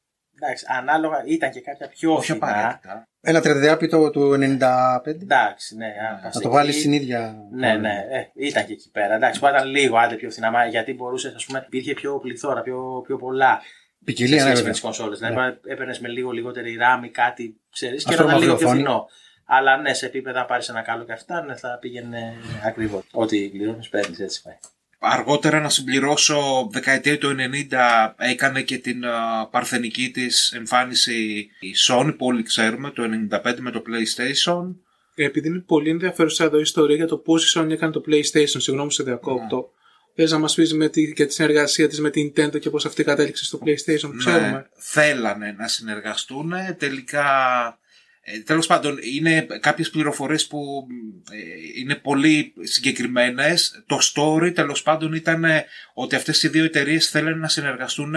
Εντάξει, ανάλογα ήταν και κάποια πιο Όχι φθηνά. απαραίτητα. Ένα 33 του 95. Εντάξει, ναι. αν πας Να το εκεί- βάλεις στην ίδια. Ναι, ναι, ε, ήταν και εκεί πέρα. Εντάξει, που ήταν λίγο άντε πιο φθηνά, μα γιατί μπορούσες, ας πούμε, υπήρχε πιο πληθώρα, πιο, πιο πολλά. Ποικιλία, ναι, με βέβαια. τις κονσόλες. Ναι. Δηλαδή, έπαιρνες με λίγο λιγότερη RAM ή κάτι, ξέρεις, και Αυτό ήταν λίγο πιο μαύρη φθηνό. Αλλά ναι, σε επίπεδα πάρεις ένα καλό και αυτά, ναι, θα πήγαινε ακριβώς. Ό,τι πληρώνεις, παίρνεις, έτσι πάει. Αργότερα να συμπληρώσω, δεκαετία του 90 έκανε και την α, παρθενική της εμφάνιση η Sony που όλοι ξέρουμε, το 95 με το PlayStation. Επειδή είναι πολύ ενδιαφέρουσα εδώ η ιστορία για το πώς η Sony έκανε το PlayStation, συγγνώμη σε διακόπτω. Θε να μας πεις με τη, για τη συνεργασία της με την Nintendo και πώς αυτή κατέληξε στο PlayStation, που ξέρουμε. Ναι, θέλανε να συνεργαστούν. Τελικά, ε, τέλος πάντων, είναι κάποιες πληροφορίες που ε, είναι πολύ συγκεκριμένες. Το story, τέλος πάντων, ήταν ε, ότι αυτές οι δύο εταιρείες θέλουν να συνεργαστούν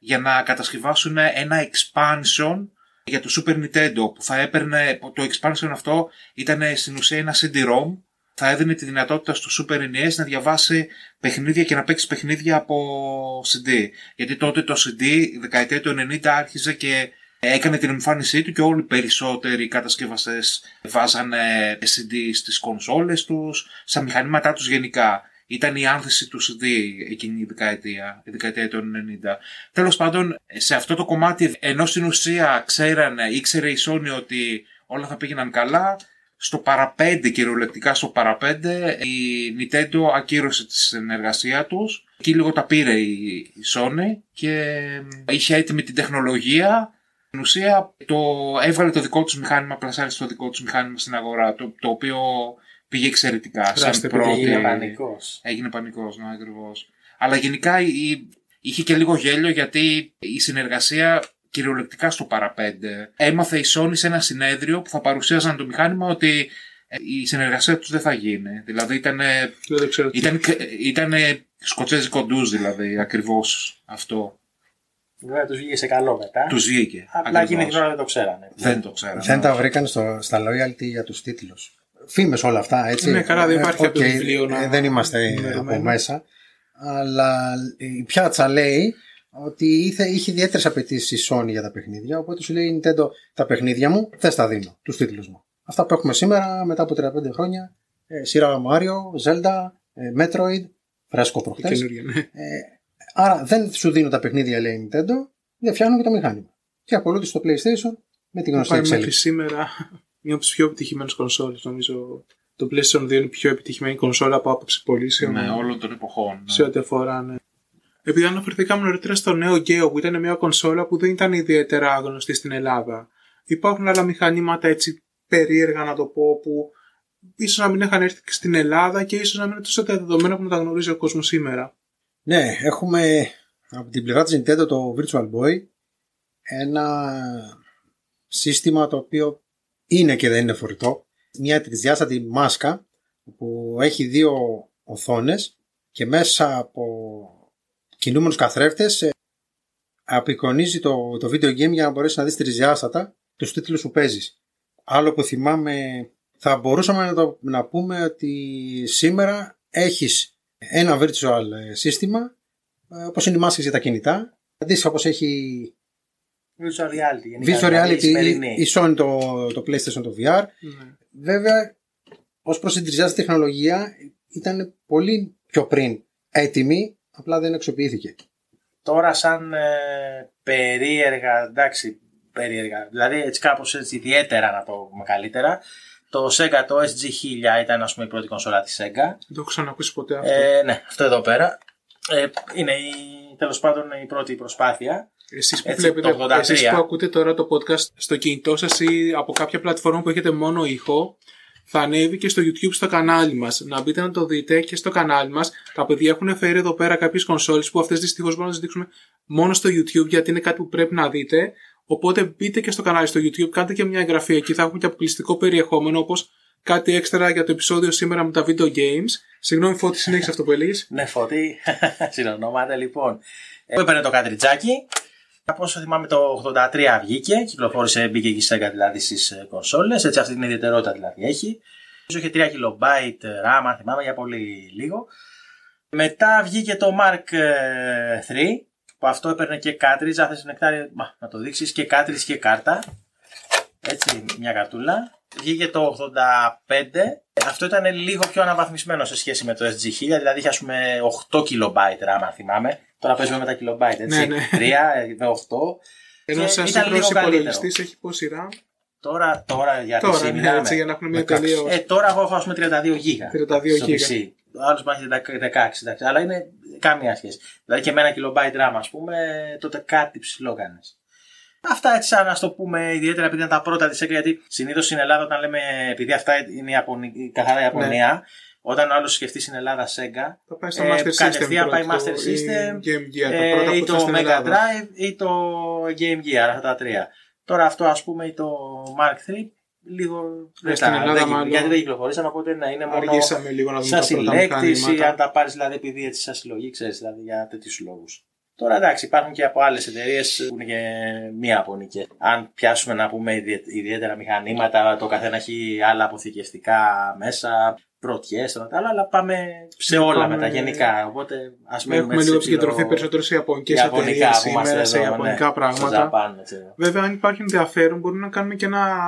για να κατασκευάσουν ένα expansion για το Super Nintendo που θα έπαιρνε, το expansion αυτό ήταν ε, στην ουσία ένα CD-ROM θα έδινε τη δυνατότητα στο Super NES να διαβάσει παιχνίδια και να παίξει παιχνίδια από CD. Γιατί τότε το CD, η δεκαετία του 90, άρχιζε και έκανε την εμφάνισή του και όλοι οι περισσότεροι κατασκευαστές βάζανε CD στις κονσόλες τους, στα μηχανήματά τους γενικά. Ήταν η άνθηση του CD εκείνη η δεκαετία, η δεκαετία του 90. Τέλος πάντων, σε αυτό το κομμάτι, ενώ στην ουσία ξέρανε, ήξερε η Sony ότι όλα θα πήγαιναν καλά, στο παραπέντε, κυριολεκτικά στο παραπέντε, η Nintendo ακύρωσε τη συνεργασία τους. Εκεί λίγο τα πήρε η η Sony και είχε έτοιμη την τεχνολογία. Στην ουσία το έβγαλε το δικό τους μηχάνημα, πλασάρισε το δικό τους μηχάνημα στην αγορά, το, το οποίο πήγε εξαιρετικά. Χράστε, σαν πήγε, πρώτη... Έγινε πανικός. Έγινε πανικός, ναι, ακριβώς. Αλλά γενικά η, είχε και λίγο γέλιο γιατί η συνεργασία κυριολεκτικά στο παραπέντε. Έμαθε η Sony σε ένα συνέδριο που θα παρουσίαζαν το μηχάνημα ότι ε, η συνεργασία τους δεν θα γίνει. Δηλαδή ήταν, Δεν το ξέρω. τι. ήταν, ήταν σκοτσέζικο ντουζ δηλαδή ακριβώς αυτό. Βέβαια τους βγήκε σε καλό μετά. Τους βγήκε. Απλά εκείνη ακριβώς. την ώρα δεν το ξέρανε. Δεν το ξέρω. Δεν τα βρήκαν στο, στα royalty για τους τίτλους. Φήμες όλα αυτά, έτσι. Ναι, καλά, δεν Ε, υπάρχει από το οκ, βιβλίο να- ε, Δεν είμαστε ενημερωμένοι. από μέσα. Αλλά η πιάτσα λέει ότι είχε, είχε ιδιαίτερες απαιτήσεις η Sony για τα παιχνίδια. Οπότε σου λέει η Nintendo τα παιχνίδια μου δεν στα δίνω, τους τίτλους μου. Αυτά που έχουμε σήμερα μετά από 35 χρόνια. Ε, σειρά Mario, Zelda, ε, Metroid, φρέσκο προχτές. Καινούργια, ναι. Ε, άρα δεν σου δίνω τα παιχνίδια, λέει η Nintendo, δεν φτιάχνω και το μηχάνημα. Και ακολούθησε το PlayStation με την γνωστή Πάει μέχρι εξέλιξη. σήμερα μια από τις πιο επιτυχημένες κονσόλες. Νομίζω το PlayStation 2 είναι η πιο επιτυχημένη κονσόλα από άποψη πωλήσεων. Ναι, όλων των εποχών. ναι. σε ό,τι αφορά, ναι. Επειδή αναφερθήκαμε νωρίτερα στο νέο Geo που ήταν μια κονσόλα που δεν ήταν ιδιαίτερα γνωστή στην Ελλάδα. Υπάρχουν άλλα μηχανήματα έτσι περίεργα να το πω που ίσως να μην είχαν έρθει και στην Ελλάδα και ίσως να μην είναι τόσο τα δεδομένα που να τα γνωρίζει ο κόσμος σήμερα. Ναι, έχουμε από την πλευρά της Nintendo το Virtual Boy ένα σύστημα το οποίο είναι και δεν είναι φορητό. Μια τρισδιάστατη μάσκα που έχει δύο οθόνες και μέσα από κινούμενους καθρέφτες ε, απεικονίζει το, το video game για να μπορέσεις να δεις τρισδιάστατα τους τίτλους που παίζεις. Άλλο που θυμάμαι θα μπορούσαμε να, το, να πούμε ότι σήμερα έχεις ένα virtual ε, σύστημα ε, όπως είναι οι μάσκες για τα κινητά αντίστοιχα όπως έχει Virtual reality. γενικά, virtual δηλαδή, η reality σημερινή. η Sony το, το PlayStation το VR Ναι. βέβαια ως προς την τρισδιάστατη τεχνολογία ήταν πολύ πιο πριν έτοιμη απλά δεν αξιοποιήθηκε Τώρα σαν ε, περίεργα, εντάξει, περίεργα, δηλαδή έτσι κάπως έτσι ιδιαίτερα να το πούμε καλύτερα, το Sega το SG1000 ήταν ας πούμε η πρώτη κονσόλα της Sega. Δεν το έχω ξανακούσει ποτέ αυτό. Ε, ναι, αυτό εδώ πέρα. Ε, είναι η, τέλος πάντων η πρώτη προσπάθεια. Εσείς που, έτσι, βλέπετε, το 83. εσείς που ακούτε τώρα το podcast στο κινητό σας ή από κάποια πλατφόρμα που έχετε μόνο ήχο, θα ανέβει και στο YouTube στο κανάλι μας. Να μπείτε να το δείτε και στο κανάλι μας. Τα παιδιά έχουν φέρει εδώ πέρα κάποιες κονσόλες που αυτές δυστυχώς μπορούμε να τις δείξουμε μόνο στο YouTube γιατί είναι κάτι που πρέπει να δείτε. Οπότε μπείτε και στο κανάλι στο YouTube, κάντε και μια εγγραφή εκεί, θα έχουμε και αποκλειστικό περιεχόμενο όπως κάτι έξτρα για το επεισόδιο σήμερα με τα video games. Συγγνώμη Φώτη, συνέχισε αυτό που έλεγες. Ναι, φώτη, συνονόματα λοιπόν. Ε, έπαιρνε το κάτριτζάκι. Από όσο θυμάμαι το 83 βγήκε, κυκλοφόρησε, μπήκε και η Sega δηλαδή στις ε, κονσόλες, έτσι αυτή την ιδιαιτερότητα δηλαδή έχει. Νομίζω είχε 3 KB RAM, αν θυμάμαι, για πολύ λίγο. Μετά βγήκε το Mark ε, 3, που αυτό έπαιρνε και cartridge, αν θες νεκτάρι, μα, να το δείξεις, και cartridge και κάρτα. Έτσι, μια καρτούλα. Βγήκε το 85. Αυτό ήταν λίγο πιο αναβαθμισμένο σε σχέση με το SG1000, δηλαδή είχε ας πούμε 8 KB RAM, αν θυμάμαι. Τώρα παίζουμε με τα kilobyte, έτσι. Ναι, ναι. 3 με 8. Ενώ Και σαν ήταν λίγο σύγχρονος καλύτερο. υπολογιστής έχει πόση RAM; Τώρα, τώρα για Τώρα, PC ναι, μιλάμε. έτσι, για να έχουμε μια 16. τελείω. Ε, τώρα εγώ έχω ας πούμε 32 γίγα 32 στο γίγα. PC. Ο άλλος μου έχει 16, εντάξει, αλλά είναι καμία σχέση. Δηλαδή και με ένα kilobyte RAM ας πούμε, τότε κάτι ψηλό κάνεις. Αυτά έτσι σαν να το πούμε ιδιαίτερα επειδή είναι τα πρώτα της Sega γιατί συνήθως στην Ελλάδα όταν λέμε επειδή αυτά είναι η Ιαπωνι- η καθαρά Ιαπωνία όταν ο άλλος σκεφτείς στην Ελλάδα Sega Θα πάει στο Ε, Master System. κατευθείαν πάει πρώτο, Master ή System, Game Gear, τα ε, πρώτα ή που το ήταν στην Mega Ελλάδα. Drive ή το Game Gear, αυτά τα τρία. Τώρα αυτό ας πούμε ή το Mark 3 λίγο δεν στην τα- Ελλάδα δεν- μάλλον. γιατί δεν κυκλοφορήσαν οπότε να είναι μόνο Αργήσαμε λίγο να δούμε σαν τα πρώτα συλλέκτηση, μηχανήματα. αν τα πάρεις δηλαδή επειδή έτσι σαν συλλογή, ξέρεις δηλαδή για τέτοιους λόγου. Τώρα εντάξει, υπάρχουν και από άλλες εταιρείες που είναι και μία Ιαπωνικέ. Αν πιάσουμε να πούμε ιδιαι- ιδιαίτερα μηχανήματα, το καθένα έχει άλλα αποθηκευτικά μέσα, πρωτιές, τα άλλα, αλλά πάμε σε όλα Πάμε- μετά γενικά. Οπότε ας πούμε. Έχουμε λίγο επικεντρωθεί περισσότερο σε ιαπωνικές εταιρείε Ιαπωνικά που είμαστε σήμερα, σε εδώ, ιαπωνικά ναι, πράγματα. Στο Ζαπάν, έτσι. Βέβαια, αν υπάρχει ενδιαφέρον, μπορούμε να κάνουμε και ένα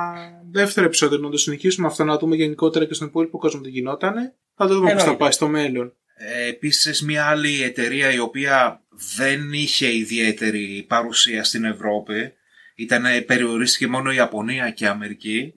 δεύτερο επεισόδιο, να το συνεχίσουμε αυτό, να δούμε γενικότερα και στον υπόλοιπο κόσμο τι γινότανε. Θα το δούμε πώς θα Εννοείται. πάει στο μέλλον. Ε, επίσης μια άλλη εταιρεία η οποία δεν είχε ιδιαίτερη παρουσία στην Ευρώπη ήταν περιορίστηκε μόνο η Ιαπωνία και η Αμερική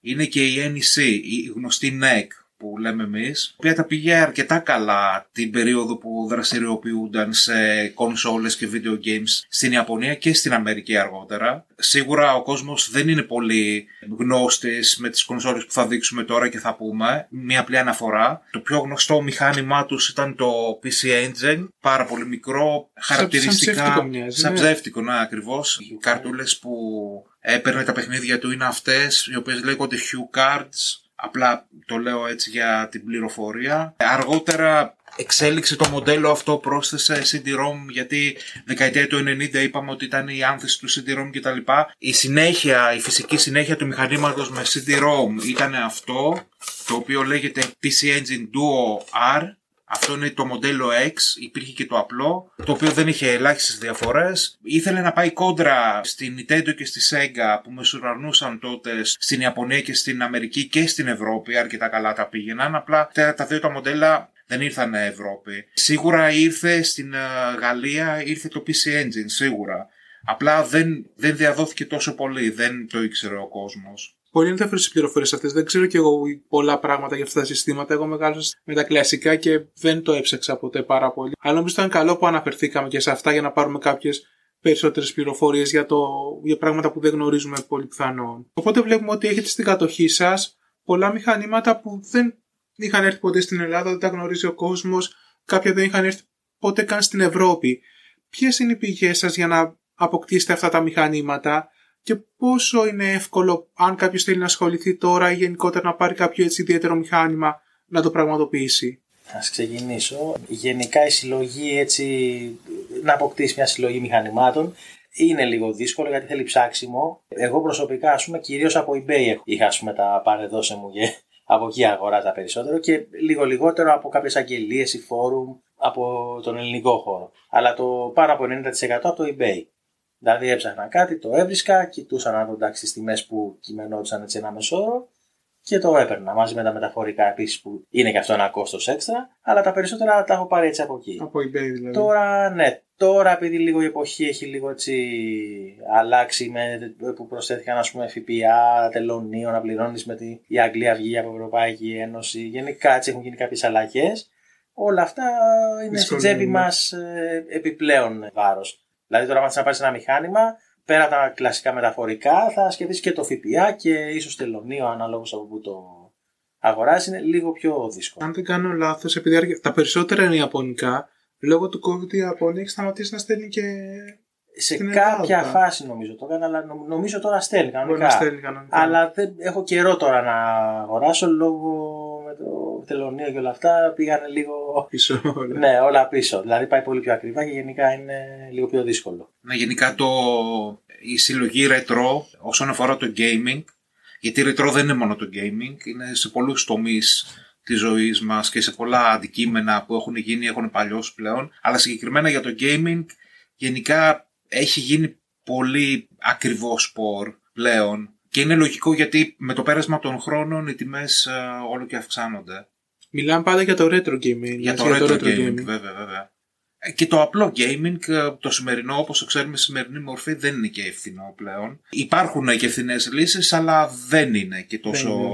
είναι και η NEC, η γνωστή NEC που λέμε εμείς, η οποία τα πήγε αρκετά καλά την περίοδο που δραστηριοποιούνταν σε κονσόλες και video games στην Ιαπωνία και στην Αμερική αργότερα. Σίγουρα ο κόσμος δεν είναι πολύ γνώστης με τις κονσόλες που θα δείξουμε τώρα και θα πούμε. Μια απλή αναφορά. Το πιο γνωστό μηχάνημά τους ήταν το PC Engine, πάρα πολύ μικρό, χαρακτηριστικά... Σαν ψεύτικο μοιάζει, Σαν ναι. ψεύτικο, ναι, ακριβώς. Οι καρτούλες που έπαιρνε τα παιχνίδια του είναι αυτές, οι οποίες λέγονται Hue Cards. Απλά το λέω έτσι για την πληροφορία. Αργότερα εξέλιξε το μοντέλο αυτό, πρόσθεσε CD-ROM γιατί δεκαετία του 90 είπαμε ότι ήταν η άνθηση του CD-ROM κτλ. Η συνέχεια, η φυσική συνέχεια του μηχανήματος με CD-ROM ήταν αυτό, το οποίο λέγεται PC Engine Duo R. Αυτό είναι το μοντέλο X, υπήρχε και το απλό, το οποίο δεν είχε ελάχιστες διαφορές. Ήθελε να πάει κόντρα στην Nintendo και στη Sega που μεσουρανούσαν τότε στην Ιαπωνία και στην Αμερική και στην Ευρώπη, αρκετά καλά τα πήγαιναν, απλά τα τα δύο τα μοντέλα δεν ήρθαν Ευρώπη. Σίγουρα ήρθε στην ε, Γαλλία, ήρθε το PC Engine, σίγουρα. Απλά δεν, δεν διαδόθηκε τόσο πολύ, δεν το ήξερε ο κόσμος. Πολύ ενδιαφέρον τι πληροφορίες αυτές. Δεν ξέρω κι εγώ πολλά πράγματα για αυτά τα συστήματα. Εγώ μεγάλωσα με τα κλασικά και δεν το έψαξα ποτέ πάρα πολύ. Αλλά νομίζω ήταν καλό που αναφερθήκαμε και σε αυτά για να πάρουμε κάποιες περισσότερες πληροφορίες για, το, για πράγματα που δεν γνωρίζουμε πολύ πιθανόν. Οπότε βλέπουμε ότι έχετε στην κατοχή σας πολλά μηχανήματα που δεν είχαν έρθει ποτέ στην Ελλάδα, δεν τα γνωρίζει ο κόσμος, κάποια δεν είχαν έρθει ποτέ καν στην Ευρώπη. Ποιες είναι οι πηγές σας για να αποκτήσετε αυτά τα μηχανήματα; Και πόσο είναι εύκολο αν κάποιος θέλει να ασχοληθεί τώρα ή γενικότερα να πάρει κάποιο έτσι ιδιαίτερο μηχάνημα να το πραγματοποιήσει. Ας ξεκινήσω. Γενικά η συλλογή έτσι, να αποκτήσει μια συλλογή μηχανημάτων είναι λίγο δύσκολο γιατί θέλει ψάξιμο. Εγώ προσωπικά, ας πούμε, κυρίως από eBay έχω- είχα ας πούμε, τα παρεδώσε μου και από εκεί αγοράζα περισσότερο και λίγο λιγότερο από κάποιες αγγελίες ή φόρουμ από τον ελληνικό χώρο. Αλλά το πάνω από 90% από το eBay. Δηλαδή έψαχνα κάτι, το έβρισκα, κοιτούσα να δω εντάξει τις τιμές που κειμενόντουσαν έτσι ένα μεσόωρο και το έπαιρνα μαζί με τα μεταφορικά επίσης που είναι και αυτό ένα κόστος έξτρα, αλλά τα περισσότερα τα έχω πάρει έτσι από εκεί. Από eBay δηλαδή. Τώρα, ναι, τώρα επειδή λίγο η εποχή έχει λίγο έτσι αλλάξει με, που προσθέθηκαν ας πούμε ΦΠΑ, τελωνίο να πληρώνεις με τη η Αγγλία βγει από Ευρωπαϊκή Ένωση, γενικά έτσι έχουν γίνει κάποιες αλλαγές. Όλα αυτά είναι στην Δυσκολεύουν. τσέπη μας ε, επιπλέον βάρος. Δηλαδή τώρα αν θες να πάρεις ένα μηχάνημα, πέρα από τα κλασικά μεταφορικά θα σκεφτείς και το ΦΠΑ και ίσως τελωνίο αναλόγως από που το αγοράζει είναι λίγο πιο δύσκολο. Αν δεν κάνω λάθος, επειδή αρκε- τα περισσότερα είναι ιαπωνικά, λόγω του COVID η Ιαπωνία έχει σταματήσει να στέλνει και. Σε Στην κάποια Ελλάδα. φάση νομίζω το έκανα, αλλά νομ- νομίζω τώρα στέλνει Μπορεί κανονικά. να στέλνει κανονικά. Αλλά δεν, έχω καιρό τώρα να αγοράσω λόγω με το τελωνίο και όλα αυτά πήγανε λίγο. Πίσω όλα. ναι, όλα πίσω. Δηλαδή πάει πολύ πιο ακριβά και γενικά είναι λίγο πιο δύσκολο. Ναι, γενικά το, η συλλογή retro όσον αφορά το gaming, γιατί retro δεν είναι μόνο το gaming, είναι σε πολλούς τομείς της ζωής μας και σε πολλά αντικείμενα που έχουν γίνει, έχουν παλιώσει πλέον, αλλά συγκεκριμένα για το gaming γενικά έχει γίνει πολύ ακριβό σπορ πλέον και είναι λογικό γιατί με το πέρασμα των χρόνων οι τιμές ε, όλο και αυξάνονται. Μιλάμε πάντα για το retro gaming. Για έτσι, το retro gaming, βέβαια, βέβαια. Ε, Και το απλό gaming, ε, το σημερινό, όπως το ξέρουμε, στη σημερινή μορφή δεν είναι και ευθυνό πλέον. Υπάρχουν και ευθυνέ λύσεις, αλλά δεν είναι και τόσο... είναι.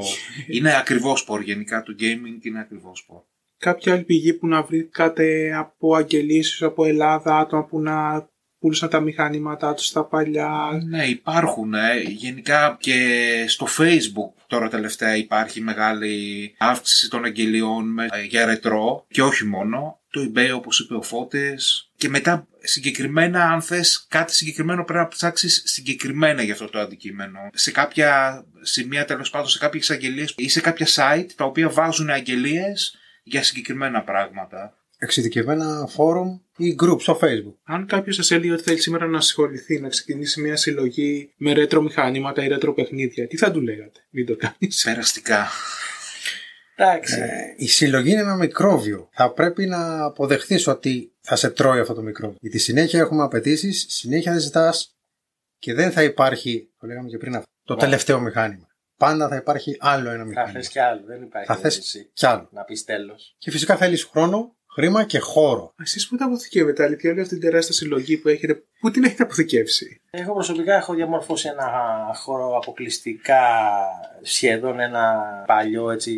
είναι ακριβό σπορ γενικά, το gaming είναι ακριβό σπορ. Κάποια άλλη πηγή που να βρήκατε από αγγελίες, από Ελλάδα, άτομα που να πούλησαν τα μηχανήματά τους στα παλιά. Ναι, υπάρχουν. ε. Γενικά και στο facebook τώρα τελευταία υπάρχει μεγάλη αύξηση των αγγελιών με- ε, για ρετρό και όχι μόνο. Το eBay όπως είπε ο Φώτης. Και μετά συγκεκριμένα αν θες κάτι συγκεκριμένο πρέπει να ψάξεις συγκεκριμένα για αυτό το αντικείμενο. Σε κάποια σημεία τέλος πάντων, σε κάποιες αγγελίες ή σε κάποια site τα οποία βάζουν αγγελίες για συγκεκριμένα πράγματα. Εξειδικευμένα φόρουμ ή group στο facebook. Αν κάποιος σας έλεγε ότι θέλει σήμερα να ασχοληθεί, να ξεκινήσει μια συλλογή με ρέτρο μηχανήματα ή ρέτρο παιχνίδια, τι θα του λέγατε, μην το κάνεις. Περαστικά. Εντάξει. Ε, η συλλογή είναι ένα μικρόβιο. Θα πρέπει να αποδεχθείς ότι θα σε τρώει αυτό το μικρόβιο. Γιατί συνέχεια έχουμε απαιτήσεις, συνέχεια δεν ζητάς και δεν θα υπάρχει, το λέγαμε και πριν αυτό, το τελευταίο μηχάνημα. Πάντα θα υπάρχει άλλο ένα θα μηχάνημα. θες κι άλλο, δεν υπάρχει Θα θες ερώτηση. κι άλλο. Να πεις τέλος. Και φυσικά θέλεις χρόνο, χρήμα και χώρο. Εσείς που τα αποθηκεύετε, αλήθεια, όλη αυτή την τεράστια συλλογή που έχετε, πού την έχετε αποθηκεύσει; Εγώ προσωπικά έχω διαμορφώσει ένα χώρο αποκλειστικά σχεδόν ένα παλιό έτσι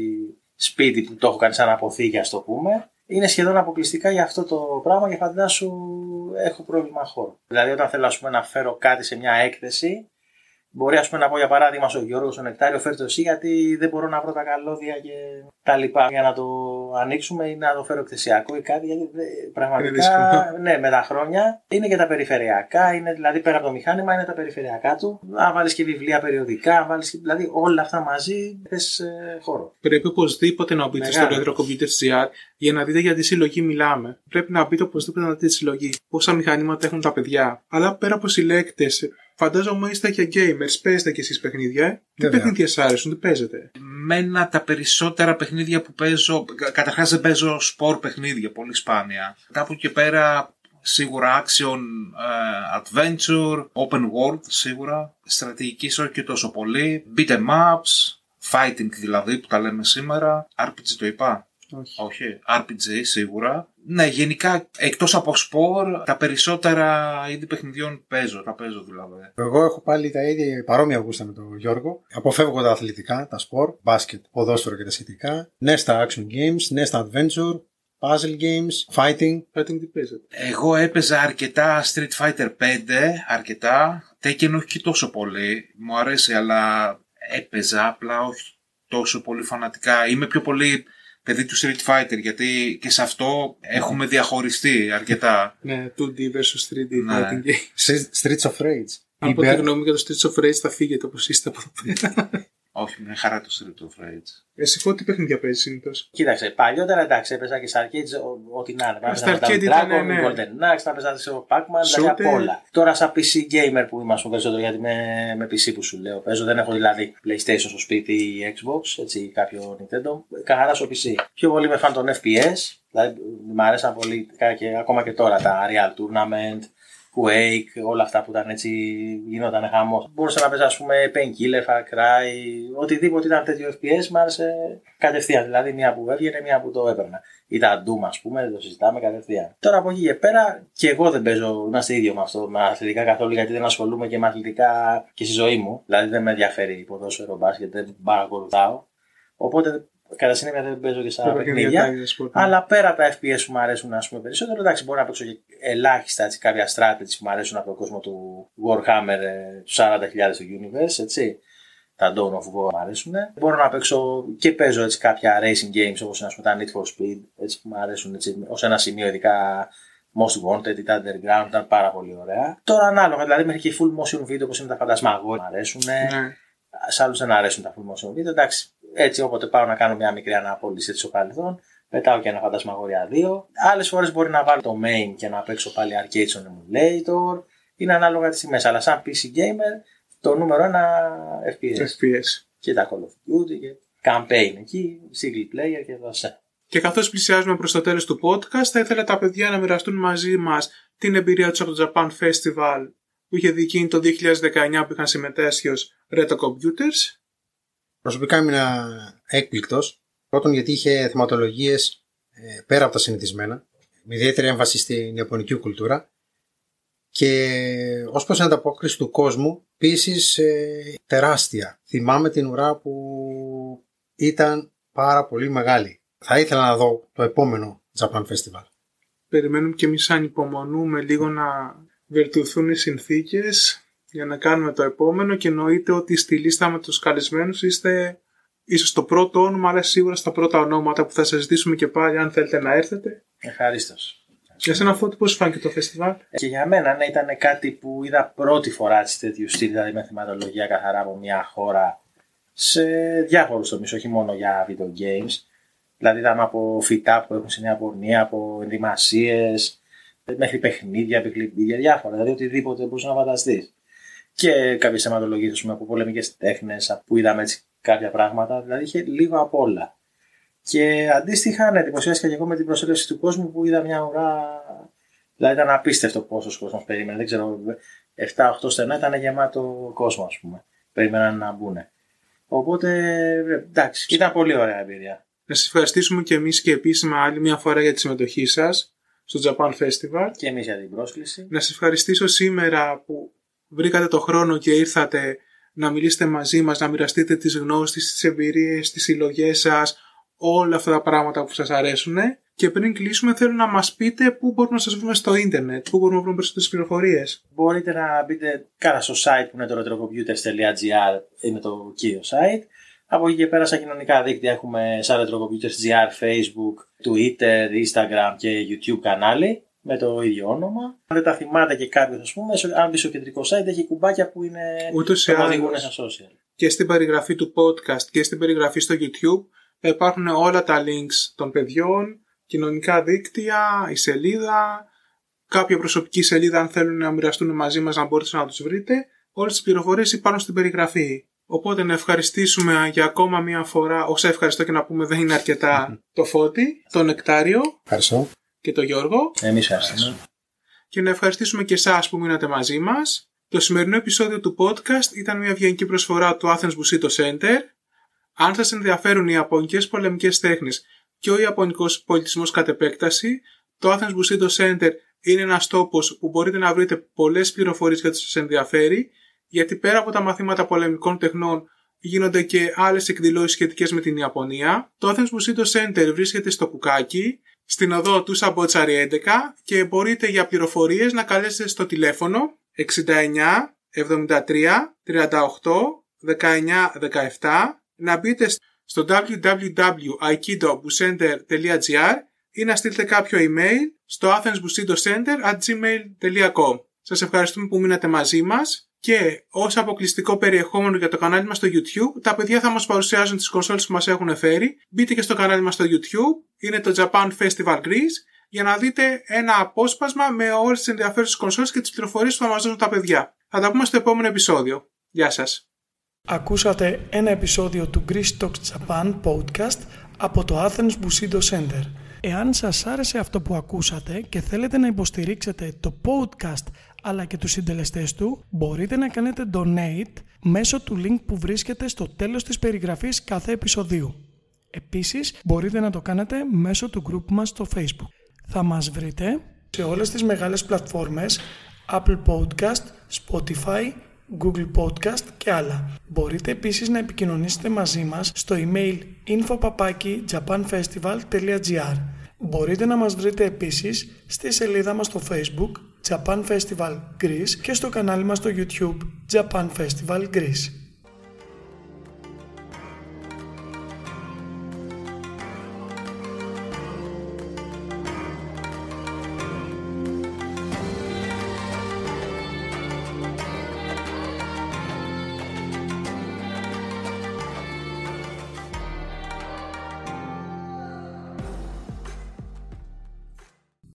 σπίτι που το έχω κάνει σαν αποθήκη, ας το πούμε, είναι σχεδόν αποκλειστικά για αυτό το πράγμα και φαντάσου έχω πρόβλημα χώρου. Δηλαδή, όταν θέλω ας πούμε, να φέρω κάτι σε μια έκθεση, Μπορεί ας πούμε, να πω για παράδειγμα στο Γιώργο, στο Νεκτάριο, φέρει το εσύ γιατί δεν μπορώ να βρω τα καλώδια και τα λοιπά για να το ανοίξουμε ή να το φέρω εκθεσιακό ή κάτι. Γιατί πραγματικά, ναι, με τα χρόνια είναι και τα περιφερειακά, είναι δηλαδή πέρα από το μηχάνημα είναι τα περιφερειακά του. Αν βάλεις και βιβλία περιοδικά, αν βάλεις δηλαδή όλα αυτά μαζί, θες ε, χώρο. Πρέπει οπωσδήποτε να μπείτε στο Retro Computers για να δείτε για τι συλλογή μιλάμε. Πρέπει να μπείτε οπωσδήποτε να δείτε τη συλλογή. Πόσα μηχανήματα έχουν τα παιδιά. Αλλά πέρα από συλλέκτες, Φαντάζομαι είστε και gamers, παίζετε κι εσείς παιχνίδια. Ε; Τι παιχνίδια σας άρεσουν, τι παίζετε; Μένα τα περισσότερα παιχνίδια που παίζω. Καταρχάς δεν παίζω σπορ παιχνίδια, πολύ σπάνια. Κάπου και πέρα σίγουρα action, uh, adventure, open world σίγουρα. Στρατηγική όχι και τόσο πολύ. Beat em ups, fighting δηλαδή που τα λέμε σήμερα. RPG το είπα. Όχι. Όχι. RPG σίγουρα. Ναι, γενικά εκτός από σπορ, τα περισσότερα είδη παιχνιδιών παίζω. Τα παίζω δηλαδή. Εγώ έχω πάλι τα ίδια παρόμοια γούστα με τον Γιώργο. Αποφεύγω τα αθλητικά, τα σπορ, μπάσκετ, ποδόσφαιρο και τα σχετικά. Ναι στα action games, ναι στα adventure, puzzle games, fighting. Fighting τι παίζετε; Εγώ έπαιζα αρκετά Street Fighter 5, αρκετά. Tekken όχι και τόσο πολύ. Μου αρέσει, αλλά έπαιζα απλά όχι τόσο πολύ φανατικά. Είμαι πιο πολύ παιδί του Street Fighter, γιατί και σε αυτό έχουμε διαχωριστεί αρκετά. ναι, 2D vs 3D ναι. fighting game. Streets of Rage. Αν πω τη γνώμη για το Streets of Rage θα φύγετε όπως είστε από εδώ πέρα. Όχι, με χαρά το Street of Rage. Εσύ πότε τι παιχνίδια παίζεις συνήθως; Κοίταξε, παλιότερα εντάξει, έπαιζα και στα arcades ό,τι να είναι. Στα arcade ήταν. Dragon, ναι. Golden Axe, θα παίζα σε Pac-Man, δηλαδή απ' όλα. Τώρα σαν PC gamer που είμαστε περισσότερο, γιατί με, με PC που σου λέω παίζω, δεν έχω δηλαδή PlayStation στο σπίτι ή Xbox, έτσι κάποιο Nintendo. Καθαρά στο PC. Πιο πολύ με φαν των FPS, δηλαδή μου αρέσαν πολύ και ακόμα και τώρα τα Real Tournament, Quake, όλα αυτά που ήταν έτσι, γινόταν χαμός. Μπορούσα να παίζει, ας πούμε, Painkiller, Far Cry, οτιδήποτε ήταν τέτοιο FPS, μου άρεσε κατευθείαν. Δηλαδή, μία που έβγαινε, μία που το έπαιρνα. Ήταν Doom, ας πούμε, το συζητάμε κατευθείαν. Τώρα από εκεί και πέρα, και εγώ δεν παίζω, είμαστε ίδιο με αυτό, με αθλητικά καθόλου, γιατί δεν ασχολούμαι και με αθλητικά και στη ζωή μου. Δηλαδή, δεν με ενδιαφέρει η ποδόσφαιρο μπάσκετ, δεν παρακολουθάω. Οπότε Κατά συνέπεια δεν παίζω και στα παιχνίδια. Ναι. Αλλά πέρα από τα FPS που μου αρέσουν ας πούμε, περισσότερο, εντάξει, μπορώ να παίξω και ελάχιστα έτσι, κάποια strategies που μου αρέσουν από τον κόσμο του Warhammer ε, του 40.000 του Universe, έτσι. Τα Dawn of War μου αρέσουν. Μπορώ να παίξω και παίζω έτσι, κάποια racing games όπως είναι τα Need for Speed, έτσι, που μου αρέσουν ως ένα σημείο, ειδικά Most Wanted ή τα Underground, ήταν πάρα πολύ ωραία. Τώρα ανάλογα, δηλαδή μέχρι και full motion video όπως είναι τα φαντασμαγόρια μου αρέσουν. Ναι. Σε άλλους δεν αρέσουν τα full motion video. Εντάξει, έτσι όποτε πάω να κάνω μια μικρή αναπόλυση στο παρελθόν, πετάω και ένα φαντασμαγόρια 2. Άλλες φορές μπορεί να βάλω το main και να παίξω πάλι arcade στον emulator. Είναι ανάλογα τις τιμές. Αλλά σαν PC gamer, το νούμερο ένα FPS. FPS. Και τα Call of Duty και campaign εκεί, single player και δώσε. Και καθώς πλησιάζουμε προς το τέλος του podcast, θα ήθελα τα παιδιά να μοιραστούν μαζί μας την εμπειρία τους από το Japan Festival που είχε δει το 2019 που είχαν συμμετέσχει ως Retro Computers Προσωπικά ήμουν έκπληκτος. Πρώτον, γιατί είχε θεματολογίες ε, πέρα από τα συνηθισμένα, με ιδιαίτερη έμφαση στην ιαπωνική κουλτούρα. Και ως προς την ανταπόκριση του κόσμου, επίσης ε, τεράστια. Θυμάμαι την ουρά που ήταν πάρα πολύ μεγάλη. Θα ήθελα να δω το επόμενο Japan Festival. Περιμένουμε και εμείς ανυπομονούμε λίγο να βελτιωθούν οι συνθήκες για να κάνουμε το επόμενο και εννοείται ότι στη λίστα με τους καλεσμένους είστε ίσως το πρώτο όνομα αλλά σίγουρα στα πρώτα ονόματα που θα σας ζητήσουμε και πάλι αν θέλετε να έρθετε. Ευχαρίστως. Για σένα Φώτη πώς φάνηκε το φεστιβάλ; Και για μένα ναι, ήταν κάτι που είδα πρώτη φορά τη τέτοιου στυλ, δηλαδή με θεματολογία καθαρά από μια χώρα σε διάφορους τομείς, όχι μόνο για video games. Δηλαδή είδαμε από φυτά που έχουν σε μια πορνεία, από ενδυμασίες, μέχρι παιχνίδια, επικλειπίδια, διάφορα. Δηλαδή οτιδήποτε μπορούσες να φανταστείς και κάποιες θεματολογίες από πολεμικές τέχνες, που είδαμε έτσι κάποια πράγματα. Δηλαδή είχε λίγο απ' όλα. Και αντίστοιχα, ναι, εντυπωσιάστηκα και εγώ με την προσέλευση του κόσμου που είδα μια ουρά. Δηλαδή ήταν απίστευτο πόσος κόσμος περίμενε. Δεν ξέρω, 7-8 στενά ήταν γεμάτο κόσμο, ας πούμε. Περίμεναν να μπουν. Οπότε, εντάξει, ήταν πολύ ωραία εμπειρία. Να σας ευχαριστήσουμε και εμείς και επίσημα άλλη μια φορά για τη συμμετοχή σας στο Japan Festival. Και εμείς για την πρόσκληση. Να σας ευχαριστήσω σήμερα που βρήκατε το χρόνο και ήρθατε να μιλήσετε μαζί μας, να μοιραστείτε τις γνώσεις, τις εμπειρίες, τις συλλογές σας, όλα αυτά τα πράγματα που σας αρέσουν και πριν κλείσουμε θέλω να μας πείτε πού μπορούμε να σας βρούμε στο ίντερνετ, πού μπορούμε να βρούμε περισσότερες πληροφορίες. Μπορείτε να μπείτε κάνα στο site που είναι το retrocomputers.gr είναι το κύριο site. Από εκεί και πέρα στα κοινωνικά δίκτυα έχουμε σαν retrocomputers.gr, facebook, twitter, instagram και youtube κανάλι με το ίδιο όνομα. Αν δεν τα θυμάται και κάποιος, ας πούμε, αν μπει στο κεντρικό site έχει κουμπάκια που είναι Ούτως ή που οδηγούν άλλως. στα social. Και στην περιγραφή του podcast και στην περιγραφή στο YouTube υπάρχουν όλα τα links των παιδιών, κοινωνικά δίκτυα, η σελίδα, κάποια προσωπική σελίδα αν θέλουν να μοιραστούν μαζί μας να μπορείτε να τους βρείτε. Όλες τις πληροφορίες υπάρχουν στην περιγραφή. Οπότε να ευχαριστήσουμε για ακόμα μία φορά, όσα ευχαριστώ και να πούμε δεν είναι αρκετά, το Φώτη, τον Νεκτάριο Ευχαριστώ. Και τον Γιώργο Εμείς ευχαριστούμε. και να ευχαριστήσουμε και εσάς που μείνατε μαζί μας. Το σημερινό επεισόδιο του podcast ήταν μια ευγενική προσφορά του Athens Busito Center. Αν σας ενδιαφέρουν οι ιαπωνικές πολεμικές τέχνες και ο ιαπωνικός πολιτισμός κατ' επέκταση, το Athens Busito Center είναι ένας τόπος που μπορείτε να βρείτε πολλές πληροφορίες για το σας ενδιαφέρει, γιατί πέρα από τα μαθήματα πολεμικών τεχνών γίνονται και άλλες εκδηλώσεις σχετικές με την Ιαπωνία. Το Athens Busito Center βρίσκεται στο Κουκάκι, στην οδό του Σαμπότσαρη 11 και μπορείτε για πληροφορίες να καλέσετε στο τηλέφωνο 69 73 38 19 17 να μπείτε στο www.aikidobucenter.gr ή να στείλετε κάποιο email στο athensbusidocenter.gmail.com Σας ευχαριστούμε που μείνατε μαζί μας και ως αποκλειστικό περιεχόμενο για το κανάλι μας στο YouTube τα παιδιά θα μας παρουσιάζουν τις κονσόλες που μας έχουν φέρει. Μπείτε και στο κανάλι μας στο YouTube, είναι το Japan Festival Greece για να δείτε ένα απόσπασμα με όλες τις ενδιαφέρουσες κονσόλες και τις πληροφορίες που θα μας δώσουν τα παιδιά. Θα τα πούμε στο επόμενο επεισόδιο. Γεια σας. Ακούσατε ένα επεισόδιο του Greece Talks Japan podcast από το Athens Bushido Center. Εάν σας άρεσε αυτό που ακούσατε και θέλετε να υποστηρίξετε το podcast αλλά και τους συντελεστές του, μπορείτε να κάνετε donate μέσω του link που βρίσκεται στο τέλος της περιγραφής κάθε επεισοδίου. Επίσης, μπορείτε να το κάνετε μέσω του group μας στο Facebook. Θα μας βρείτε σε όλες τις μεγάλες πλατφόρμες Apple Podcast, Spotify, Google Podcast και άλλα. Μπορείτε επίσης να επικοινωνήσετε μαζί μας στο email info.japanfestival.gr Μπορείτε να μας βρείτε επίσης στη σελίδα μας στο Facebook Japan Festival Greece και στο κανάλι μας στο YouTube Japan Festival Greece.